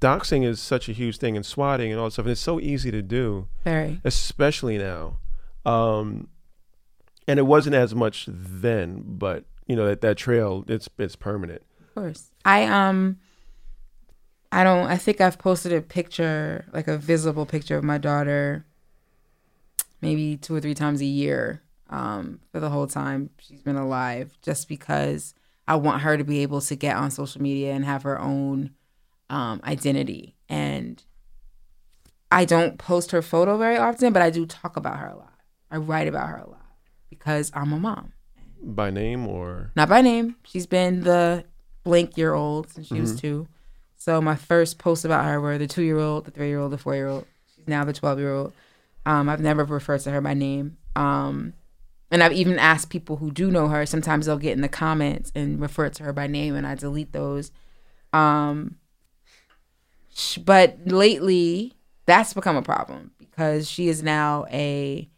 doxing is such a huge thing and swatting and all that stuff and it's so easy to do very. especially now. Um and it wasn't as much then but you know that that trail it's it's permanent. Of course. I um I don't I think I've posted a picture, like a visible picture of my daughter maybe two or three times a year um for the whole time she's been alive just because I want her to be able to get on social media and have her own um identity and I don't post her photo very often but I do talk about her a lot. I write about her a lot because I'm a mom. by name or not by name. She's been the blank year old since she was two. So my first posts about her were the two year old, the three year old, the four year old. She's now the twelve year old. Um, I've never referred to her by name. Um, and I've even asked people who do know her. Sometimes they'll get in the comments and refer to her by name, and I delete those. Um, sh- but lately, that's become a problem because she is now a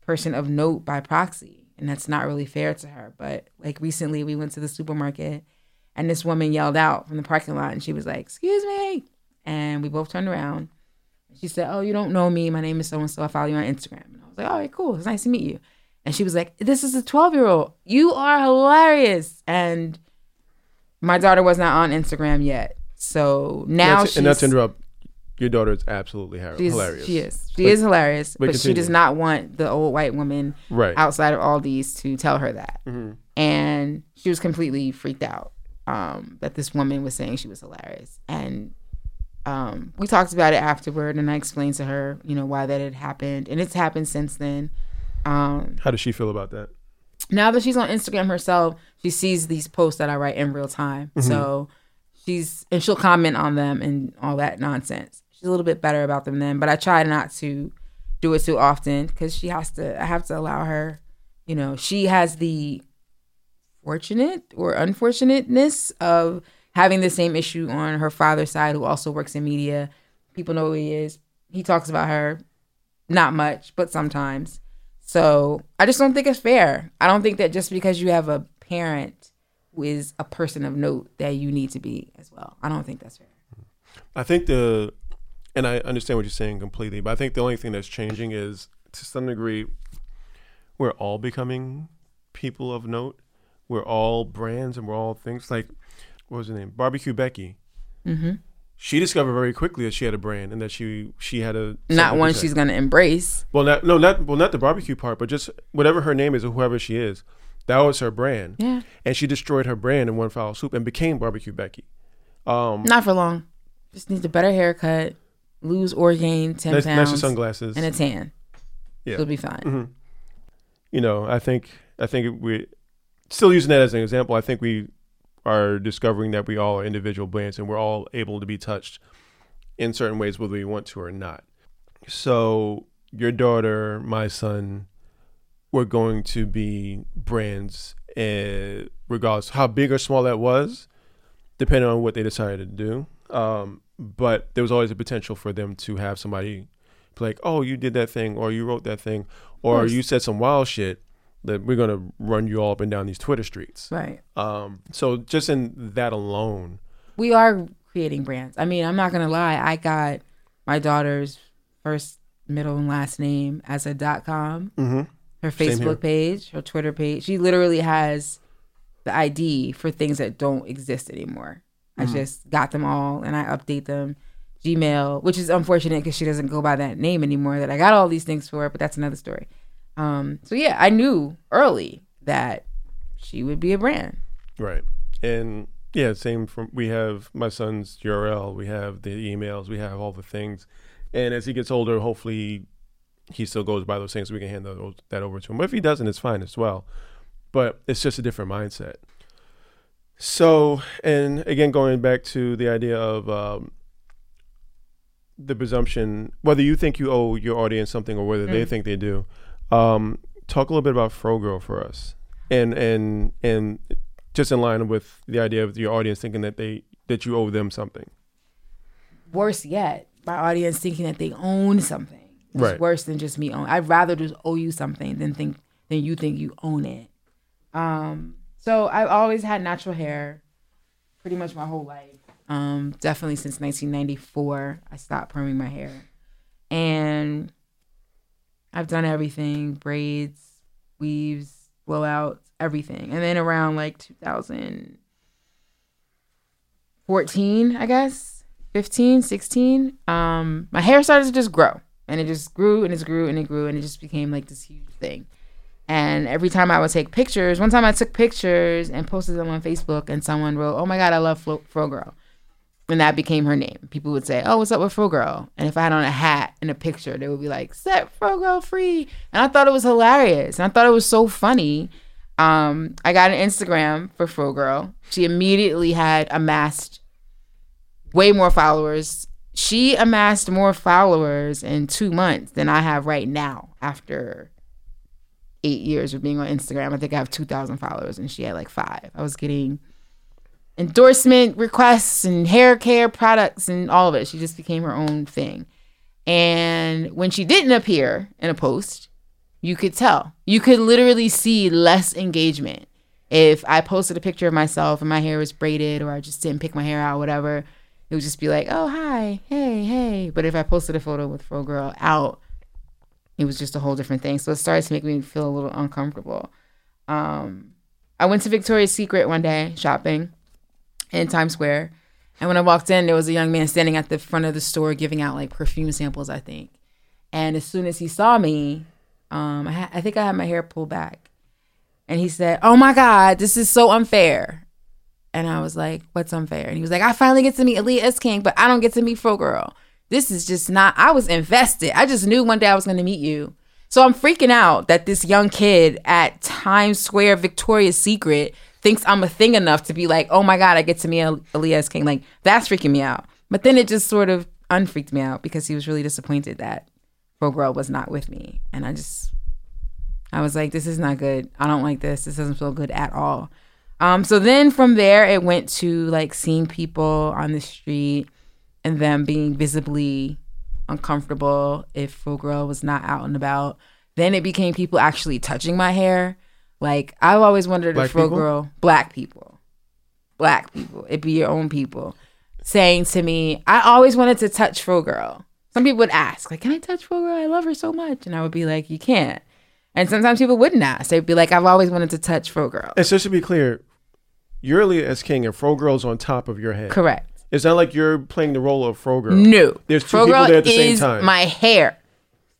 person of note by proxy, and that's not really fair to her. But like recently, we went to the supermarket, and this woman yelled out from the parking lot, and she was like, "Excuse me," and we both turned around. She said, "Oh, you don't know me. My name is so and so. I follow you on Instagram." And I was like, "All right, cool. It's nice to meet you." And she was like, "This is a 12 year old. You are hilarious." And my daughter was not on Instagram yet, so now to- and not to interrupt. Your daughter is absolutely har- hilarious. She is. She But- is hilarious, but but, she does not want the old white woman Right. outside of all these to tell her that. Mm-hmm. And she was completely freaked out um, that this woman was saying she was hilarious. And um, we talked about it afterward, and I explained to her, you know, why that had happened, and it's happened since then. Um, How does she feel about that? now that she's on Instagram herself, she sees these posts that I write in real time. So she's and she'll comment on them and all that nonsense. She's a little bit better about them then, but I try not to do it too often because she has to. I have to allow her. You know, she has the fortunate or unfortunateness of having the same issue on her father's side, who also works in media. People know who he is. He talks about her, not much, but sometimes. So I just don't think it's fair. I don't think that just because you have a parent who is a person of note that you need to be as well. I don't think that's fair. I think the, and I understand what you're saying completely, but I think the only thing that's changing is to some degree, we're all becoming people of note. We're all brands and we're all things like, what was her name? Barbecue Becky. Mm-hmm. She discovered very quickly that she had a brand and that she she had a Not one she's gonna embrace. well not no not well not the barbecue part but just whatever her name is or whoever she is that was her brand Yeah, and she destroyed her brand in one foul swoop and became barbecue Becky. Um, not for long. Just needs a better haircut, lose or gain ten nice, nicer pounds, sunglasses. and a tan. Yeah. She'll be fine. Mhm. you know, I think I think we still using that as an example. I think we are discovering that we all are individual brands and we're all able to be touched in certain ways, whether we want to or not. So your daughter, my son, we're going to be brands, uh, regardless how big or small that was, depending on what they decided to do. Um, but there was always a potential for them to have somebody be like, "Oh, you did that thing, or you wrote that thing, or you said some wild shit." That we're gonna run you all up and down these Twitter streets. Right. Um, so just in that alone, we are creating brands. I mean, I'm not gonna lie. I got my daughter's first, middle, and last name as a dot com. mm-hmm. Her Facebook page, her Twitter page. She literally has the ID for things that don't exist anymore. I Mm-hmm. just got them all and I update them. Gmail, which is unfortunate because she doesn't go by that name anymore. That I got all these things for, but that's another story. Um, so yeah, I knew early that she would be a brand. Right. And yeah, same from we have my son's URL, we have the emails, we have all the things. And as he gets older, hopefully he still goes by those things. We can hand those, that over to him. But if he doesn't, it's fine as well. But it's just a different mindset. So, and again, going back to the idea of um, the presumption, whether you think you owe your audience something or whether they Mm. think they do, um, talk a little bit about Fro Girl for us, and and and just in line with the idea of your audience thinking that they that you owe them something. worse yet, my audience thinking that they own something. It's Right. worse than just me own. I'd rather just owe you something than think than you think you own it. Um, so I've always had natural hair, pretty much my whole life. Um, definitely since 1994, I stopped perming my hair, and I've done everything: braids, weaves, blowouts, everything. And then around like 2014, I guess, 15, 16, um, my hair started to just grow. And it just grew and it grew and it grew and it just became like this huge thing. And every time I would take pictures, one time I took pictures and posted them on Facebook, and someone wrote, "Oh my God, I love Flo, Fro Girl," and that became her name. People would say, "Oh, what's up with Fro Girl?" And if I had on a hat and a picture, they would be like, "Set Fro Girl free," and I thought it was hilarious, and I thought it was so funny. Um, I got an Instagram for Fro Girl. She immediately had amassed way more followers. She amassed more followers in two months than I have right now after eight years of being on Instagram. I think I have 2,000 followers and she had like five. I was getting endorsement requests and hair care products and all of it. She just became her own thing. And when she didn't appear in a post, you could tell. You could literally see less engagement. If I posted a picture of myself and my hair was braided or I just didn't pick my hair out, whatever, it would just be like, oh, hi, hey, hey. But if I posted a photo with Fro Girl out, it was just a whole different thing. So it started to make me feel a little uncomfortable. Um, I went to Victoria's Secret one day shopping in Times Square. And when I walked in, there was a young man standing at the front of the store giving out like perfume samples, I think. And as soon as he saw me, um, I, ha- I think I had my hair pulled back. And he said, Oh my God, this is so unfair. And I was like, What's unfair? And he was like, I finally get to meet Aliya S. King, but I don't get to meet Fro Girl. This is just not, I was invested. I just knew one day I was going to meet you. So I'm freaking out that this young kid at Times Square, Victoria's Secret, thinks I'm a thing enough to be like, oh my God, I get to meet Aliya. King. Like, that's freaking me out. But then it just sort of unfreaked me out because he was really disappointed that Fro Girl was not with me. And I just, I was like, this is not good. I don't like this. This doesn't feel good at all. Um, so then from there, it went to like seeing people on the street and them being visibly uncomfortable if Fro Girl was not out and about. Then it became people actually touching my hair. Like I've always wondered Black if people? Girl, black people, black people, it be your own people, saying to me, I always wanted to touch Fro Girl. Some people would ask, like, can I touch Fro Girl? I love her so much. And I would be like, you can't. And sometimes people wouldn't ask. They'd be like, I've always wanted to touch Fro Girl. And just to be clear, you're Aliya S. King and Fro Girl's on top of your head. Correct. It's not like you're playing the role of Fro Girl. No. There's two Fro people there at the same is time. My hair.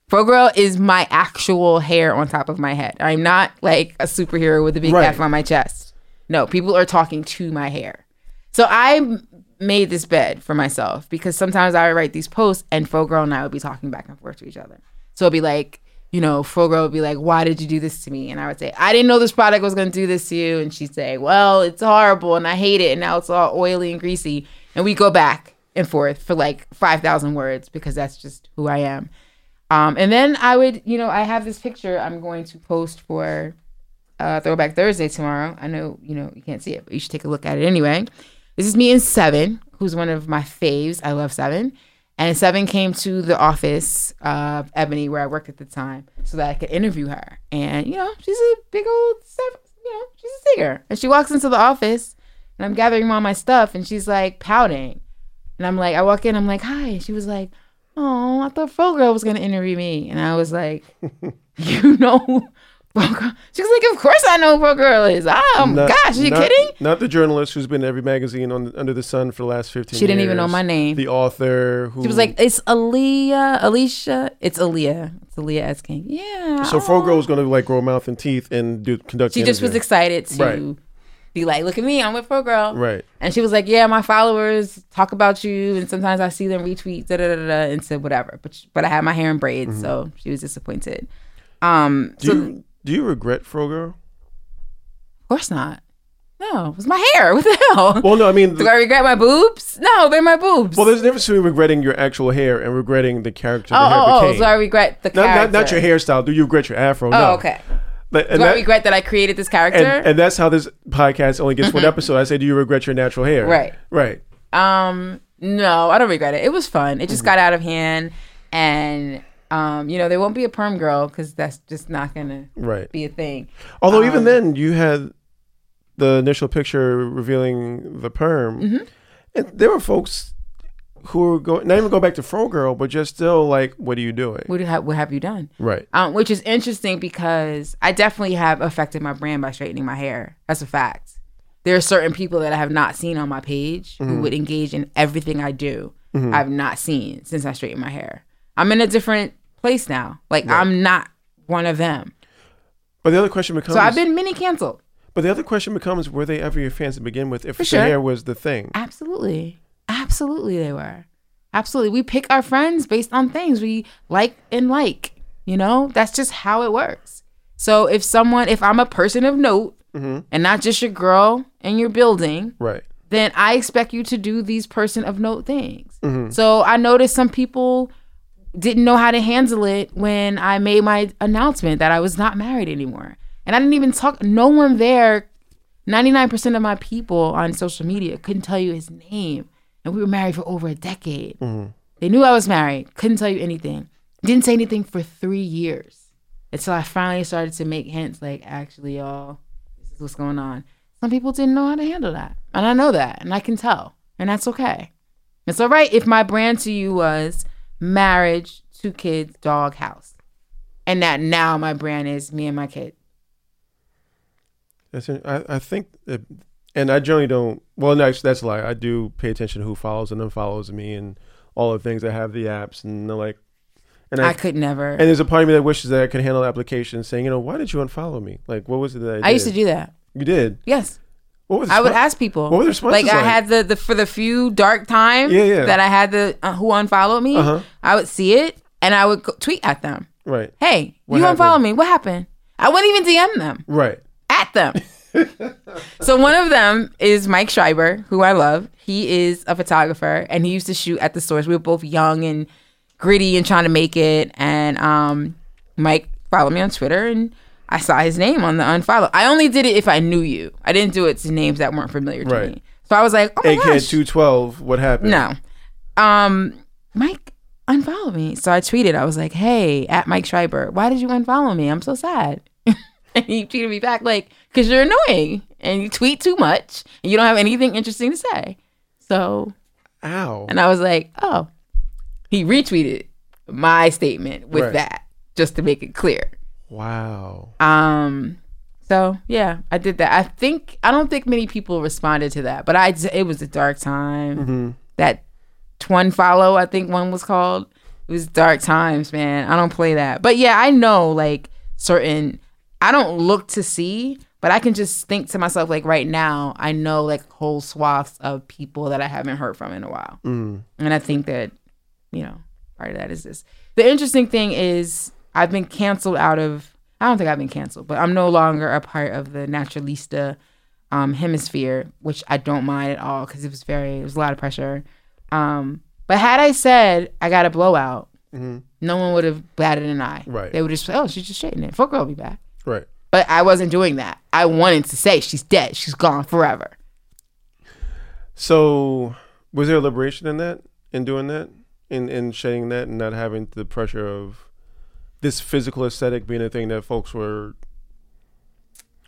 Fro Girl is my actual hair on top of my head. I'm not like a superhero with a big Right. F on my chest. No, people are talking to my hair. So I made this bed for myself because sometimes I would write these posts and Fro Girl and I would be talking back and forth to each other. So it'd be like, you know, Fro Girl would be like, why did you do this to me? And I would say, I didn't know this product was going to do this to you. And she'd say, well, it's horrible and I hate it. And now it's all oily and greasy. And we go back and forth for like 5,000 words because that's just who I am. Um, and then I would, you know, I have this picture I'm going to post for uh, Throwback Thursday tomorrow. I know, you know, you can't see it, but you should take a look at it anyway. This is me and Sevyn, who's one of my faves. I love Sevyn. And Sevyn came to the office of Ebony, where I worked at the time, so that I could interview her. And, you know, she's a big old, you know, she's a singer. And she walks into the office, and I'm gathering all my stuff, and she's like pouting. And I'm like, I walk in, I'm like, hi. And she was like, oh, I thought Fro Girl was going to interview me. And I was like, (laughs) you know Girl? She was like, of course I know who Girl is. Oh, Not- gosh, are you not- kidding? Not the journalist who's been in every magazine on under the sun for the last 15 years. She didn't even know my name. The author who She was like, it's Aliya, Alicia. It's Aliya. It's Aliya S. King. Yeah. So Fro Girl was going to like grow mouth and teeth and do conduct. She just was excited to Right. Be like, look at me, I'm with Fro Girl. Right. And she was like, yeah, my followers talk about you, and sometimes I see them retweet, da da da da, and said whatever. But but I had my hair in braids, so she was disappointed. Um, Do so you do you regret Fro Girl? of course not. No, it was my hair. (laughs) What the hell? Well, no, I mean, Do I regret my boobs? No, they're my boobs. well, there's a difference between regretting your actual hair and regretting the character the oh, hair oh, oh, so I regret the not, character. not, not your hairstyle. Do you regret your afro? Oh, no. okay. But, and, Do I that- regret that I created this character? and, and that's how this podcast only gets one episode. I say, do you regret your natural hair? Right. Right. Um, no, I don't regret it. It was fun. It just got out of hand, and um, you know, there won't be a perm girl because that's just not gonna Right. be a thing. Although Um, even then, you had the initial picture revealing the perm, Mm-hmm. and there were folks who are going not even go back to Fro Girl, but just still like, what are you doing? What have what have you done? Right. Um, which is interesting because I definitely have affected my brand by straightening my hair. That's a fact. There are certain people that I have not seen on my page who would engage in everything I do. I've not seen since I straightened my hair. I'm in a different place now. Like I'm not one of them. But the other question becomes, So I've been mini canceled. but the other question becomes, were they ever your fans to begin with? If the sure. hair was the thing, Absolutely. Absolutely they were. Absolutely. We pick our friends based on things we like and like. You know, that's just how it works. So if someone, if I'm a person of note Mm-hmm. and not just your girl in your building, Right. then I expect you to do these person of note things. Mm-hmm. So I noticed some people didn't know how to handle it when I made my announcement that I was not married anymore. And I didn't even talk, no one there, 99% of my people on social media couldn't tell you his name. And we were married for over a decade. Mm-hmm. They knew I was married, couldn't tell you anything. Didn't say anything for three years until I finally started to make hints like, actually, y'all, this is what's going on. Some people didn't know how to handle that. And I know that. And I can tell. And that's okay. It's all right if my brand to you was marriage, two kids, dog, house. And that now my brand is me and my kid. That's. I, I think, that, and I generally don't. Well, no, that's a lie. I do pay attention to who follows and unfollows me and all the things. I have the apps and they're like. And I, I could never. and there's a part of me that wishes that I could handle applications saying, you know, why did you unfollow me? Like, what was it that I, I used to do that. You did. Yes. What was? I would ask people. What were the responses like I like? had the, the for the few dark times Yeah, yeah. that I had the uh, who unfollowed me, Uh-huh. I would see it and I would tweet at them. Right. Hey, What you happened? unfollowed me. What happened? I wouldn't even DM them. Right. at them. (laughs) so one of them is Mike Schreiber, who I love. He is a photographer and he used to shoot at the source. We were both young and gritty and trying to make it. And um, Mike followed me on Twitter and I saw his name on the unfollow. I only did it if I knew you. I didn't do it to names that weren't familiar to Right. me. So I was like, oh my AK gosh. two twelve. What happened? No. Um, Mike unfollowed me. So I tweeted, I was like, hey, at Mike Schreiber, why did you unfollow me? I'm so sad. And (laughs) he tweeted me back, like, because you're annoying and you tweet too much and you don't have anything interesting to say. So, Ow. and I was like, oh, he retweeted my statement with Right. that just to make it clear. Wow. Um, so yeah, I did that. I think I don't think many people responded to that, but I it was a dark time. That twin follow, I think one was called. It was dark times, man. I don't play that, but yeah, I know like certain. I don't look to see, but I can just think to myself like right now, I know like whole swaths of people that I haven't heard from in a while, Mm. and I think that you know part of that is this. The interesting thing is I've been canceled out of. I don't think I've been canceled, but I'm no longer a part of the Naturalista um, hemisphere, which I don't mind at all because it was very, it was a lot of pressure. Um, but had I said I got a blowout, no one would have batted an eye. Right. They would just say, oh, she's just straightened it. Fuck girl will be back. Right. But I wasn't doing that. I wanted to say she's dead. She's gone forever. So, was there a liberation in that, in doing that, in in shedding that, and not having the pressure of this physical aesthetic being a thing that folks were?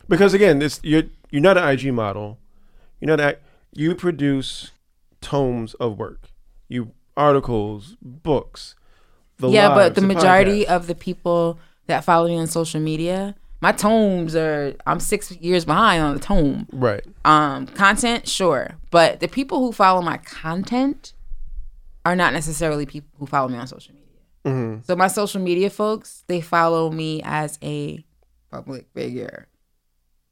Because again, this you're you're not an IG model, you're not act, you produce tomes of work, you articles, books. The yeah, but the the majority podcasts. of the people that follow me on social media, my tomes are, I'm six years behind on the tome. right, Um, content, sure, but the people who follow my content are not necessarily people who follow me on social media. Mhm. So my social media folks, they follow me as a public figure.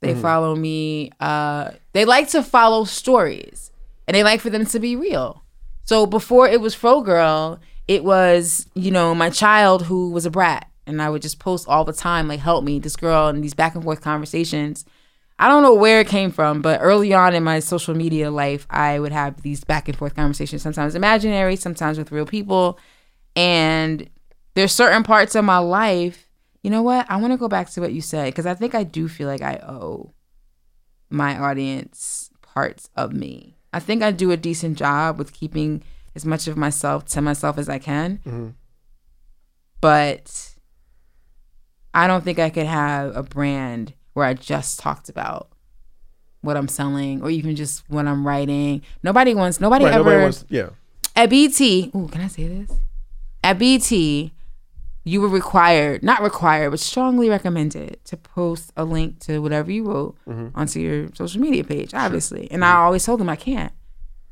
They follow me. Uh, they like to follow stories, and they like for them to be real. So before it was Fro Girl, it was you know my child who was a brat, and I would just post all the time like help me this girl and these back and forth conversations. I don't know where it came from, but early on in my social media life, I would have these back and forth conversations, sometimes imaginary, sometimes with real people. And there's certain parts of my life, you know what? I want to go back to what you said because I think I do feel like I owe my audience parts of me. I think I do a decent job with keeping as much of myself to myself as I can. Mm-hmm. But I don't think I could have a brand where I just talked about what I'm selling or even just what I'm writing. Nobody wants nobody right. ever Nobody wants, yeah, at BET, ooh, can I say this? At BET, you were required, not required, but strongly recommended to post a link to whatever you wrote mm-hmm. onto your social media page, obviously. And I always told them I can't.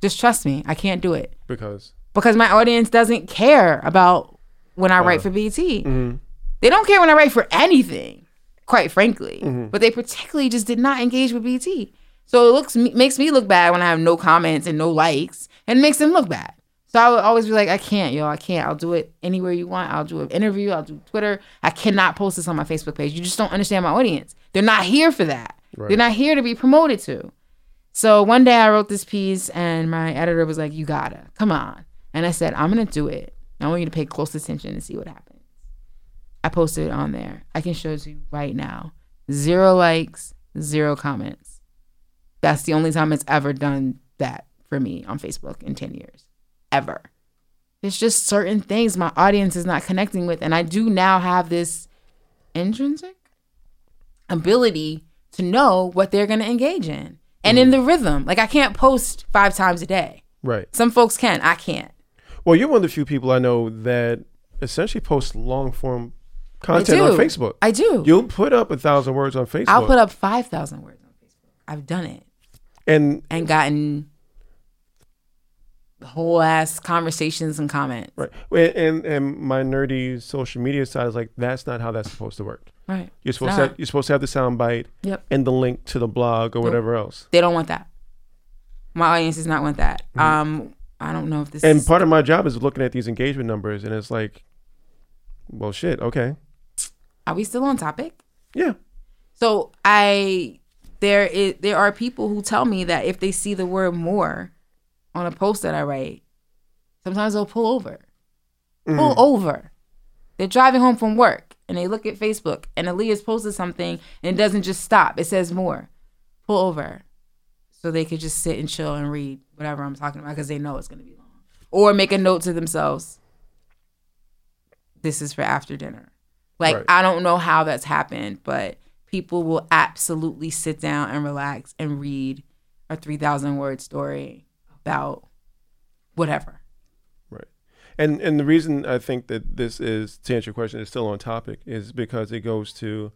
Just trust me, I can't do it. because Because my audience doesn't care about when I write uh, for BET. Mm-hmm. They don't care when I write for anything, quite frankly. Mm-hmm. But they particularly just did not engage with BET. So it looks makes me look bad when I have no comments and no likes, and makes them look bad. So I would always be like, I can't, yo, I can't. I'll do it anywhere you want. I'll do an interview. I'll do Twitter. I cannot post this on my Facebook page. You just don't understand my audience. They're not here for that. Right. They're not here to be promoted to. So one day I wrote this piece and my editor was like, You gotta, come on. And I said, I'm gonna do it. I want you to pay close attention and see what happens. I posted it on there. I can show it to you right now. Zero likes, zero comments. That's the only time it's ever done that for me on Facebook in 10 years. Ever. There's just certain things my audience is not connecting with. And I do now have this intrinsic ability to know what they're going to engage in and in mm. the rhythm. Like I can't post five times a day. Right. Some folks can. I can't. Well, you're one of the few people I know that essentially post long form content on Facebook. I do. You'll put up a thousand words on Facebook. I'll put up 5,000 words on Facebook. I've done it and and gotten whole ass conversations and comments. right. And, and my nerdy social media side is like that's not how that's supposed to work. Right. You're supposed to have, you're supposed to have the sound bite Yep. and the link to the blog or whatever else. They don't want that. My audience does not want that. Um, I don't know if this And part of my job is looking at these engagement numbers, and it's like, well, shit. Okay. Are we still on topic? Yeah. So I there is there are people who tell me that if they see the word more on a post that I write, sometimes they'll pull over. Mm. Pull over. They're driving home from work and they look at Facebook and Aliya's posted something and it doesn't just stop. It says more. Pull over. So they could just sit and chill and read whatever I'm talking about because they know it's gonna be long. Or make a note to themselves. This is for after dinner. Like Right. I don't know how that's happened, but people will absolutely sit down and relax and read a 3000 word story about whatever. Right. And and the reason I think that this is to answer your question is still on topic is because it goes to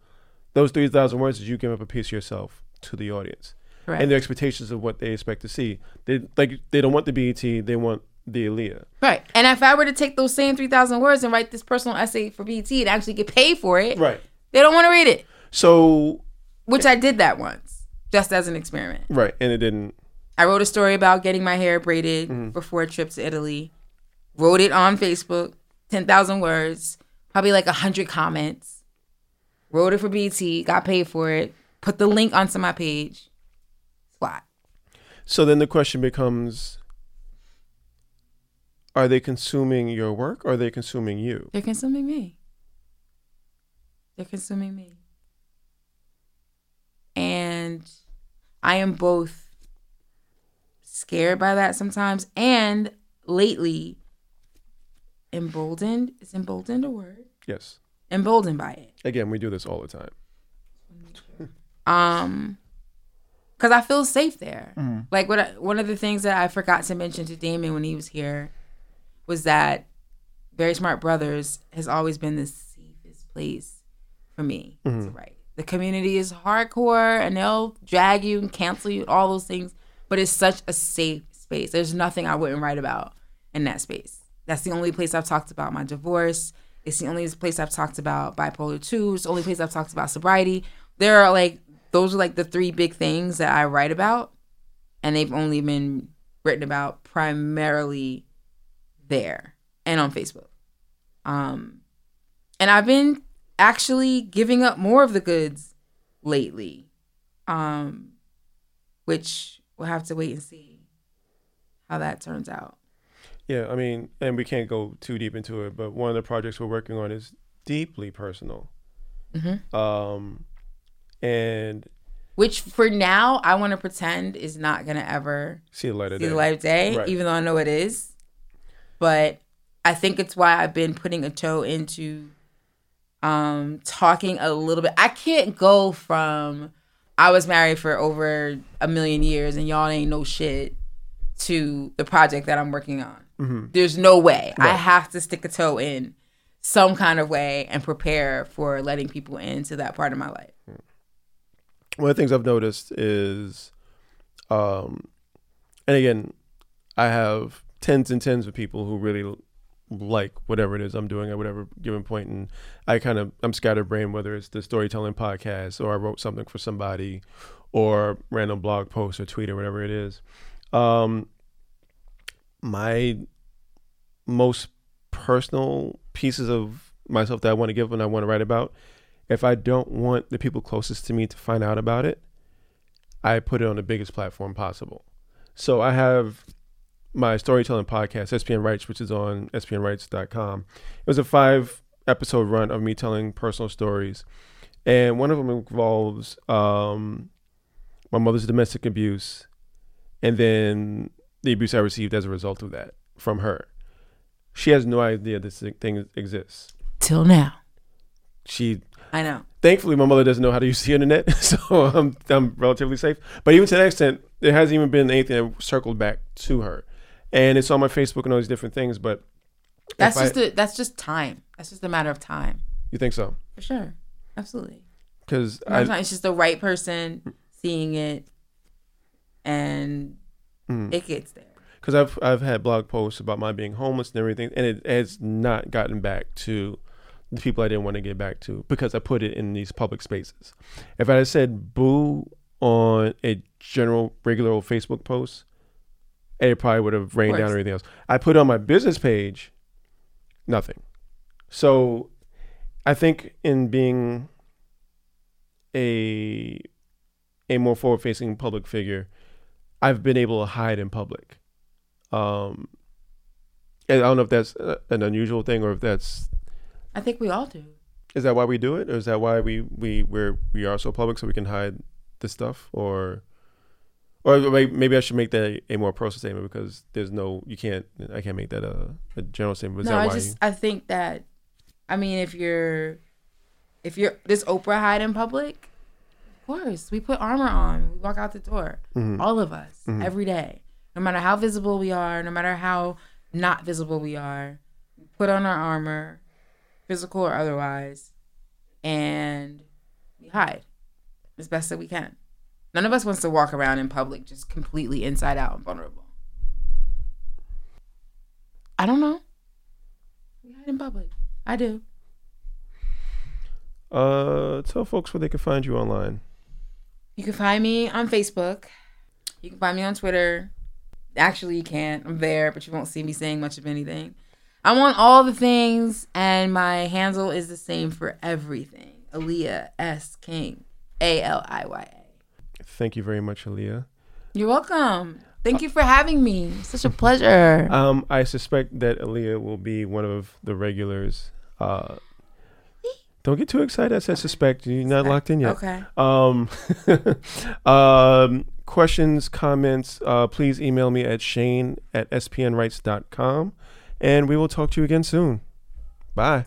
those three thousand words is you give up a piece of yourself to the audience Correct. and their expectations of what they expect to see. They like they don't want the BET, they want the Aliya. right. And if I were to take those same 3000 words and write this personal essay for BET and actually get paid for it, Right. they don't want to read it, So which I did that once just as an experiment. right, and it didn't. I wrote a story about getting my hair braided mm-hmm. before a trip to Italy. Wrote it on Facebook, 10,000 words, probably like 100 comments. Wrote it for BET, got paid for it, put the link onto my page. Squat. So then the question becomes: Are they consuming your work, or are they consuming you? They're consuming me. They're consuming me. And I am both scared by that sometimes and lately emboldened. Is emboldened a word? Yes. Emboldened by it. Again, we do this all the time. (laughs) Um because I feel safe there. Like what I, one of the things that I forgot to mention to Damon when he was here was that Very Smart Brothas has always been the safest place for me mm-hmm. to write. The community is hardcore and they'll drag you and cancel you, all those things, but it's such a safe space. There's nothing I wouldn't write about in that space. That's the only place I've talked about my divorce. It's the only place I've talked about bipolar 2. It's the only place I've talked about sobriety. There are like, those are like the three big things that I write about. And they've only been written about primarily there and on Facebook. Um, and I've been actually giving up more of the goods lately, um, which we'll have to wait and see how that turns out. Yeah, I mean, and we can't go too deep into it, but one of the projects we're working on is deeply personal. Mhm. Um, and Which for now, I want to pretend is not gonna ever see the light of see day. the light of day, Right. even though I know it is. But I think it's why I've been putting a toe into um talking a little bit. I can't go from I was married for over a million years and y'all ain't no shit to the project that I'm working on. There's no way. I have to stick a toe in some kind of way and prepare for letting people into that part of my life. One of the things I've noticed is, um, and again, I have tens and tens of people who really like whatever it is I'm doing at whatever given point, and I kind of I'm scatterbrained whether it's the storytelling podcast or I wrote something for somebody, or random blog post or tweet or whatever it is. Um, my most personal pieces of myself that I want to give and I want to write about, if I don't want the people closest to me to find out about it, I put it on the biggest platform possible. So I have my storytelling podcast, SPN Writes, which is on spnwrites.com. It was a five episode run of me telling personal stories. And one of them involves um, my mother's domestic abuse and then the abuse I received as a result of that from her. She has no idea this thing exists. Till now. She I know. thankfully my mother doesn't know how to use the internet, (laughs) so I'm I'm relatively safe. But even to that extent, there hasn't even been anything that circled back to her, and it's on my Facebook and all these different things. But That's just a, that's just time. That's just a matter of time. you think so? For sure. Absolutely. Because It's just the right person seeing it and Mm. it gets there. because I've I've had blog posts about my being homeless and everything, and it has not gotten back to the people I didn't want to get back to because I put it in these public spaces. If I had said boo on a general regular old Facebook post, it probably would have rained down or anything else. I put on my business page, nothing. So I think in being a a more forward facing public figure, I've been able to hide in public. Um, I don't know if that's uh, an unusual thing or if that's I think we all do. is that why we do it or is that why we we we're, we are so public so we can hide this stuff or or maybe I should make that a, a more personal statement because there's no you can't I can't make that a, a general statement. No, I just you, I think that I mean if you're if you're this Oprah hide in public, of course we put armor on. We walk out the door. Mhm. All of us Mhm. every day, no matter how visible we are, no matter how not visible we are, we put on our armor, physical or otherwise, and we hide as best that we can. None of us wants to walk around in public just completely inside out and vulnerable. I don't know. We hide in public. I do. Uh, tell folks where they can find you online. You can find me on Facebook. You can find me on Twitter. Actually, you can't. I'm there, but you won't see me saying much of anything. I'm on all the things, and my handle is the same for everything. Aliya S. King. A L I Y A. Thank you very much, Aliya. You're welcome. Thank you for having me. Such a (laughs) pleasure. Um, I suspect that Aliya will be one of the regulars. Uh, don't get too excited. I said suspect. You're not locked in yet. Okay. Um, (laughs) um, questions, comments, uh, please email me at shane at spnwrites.com. And we will talk to you again soon. Bye.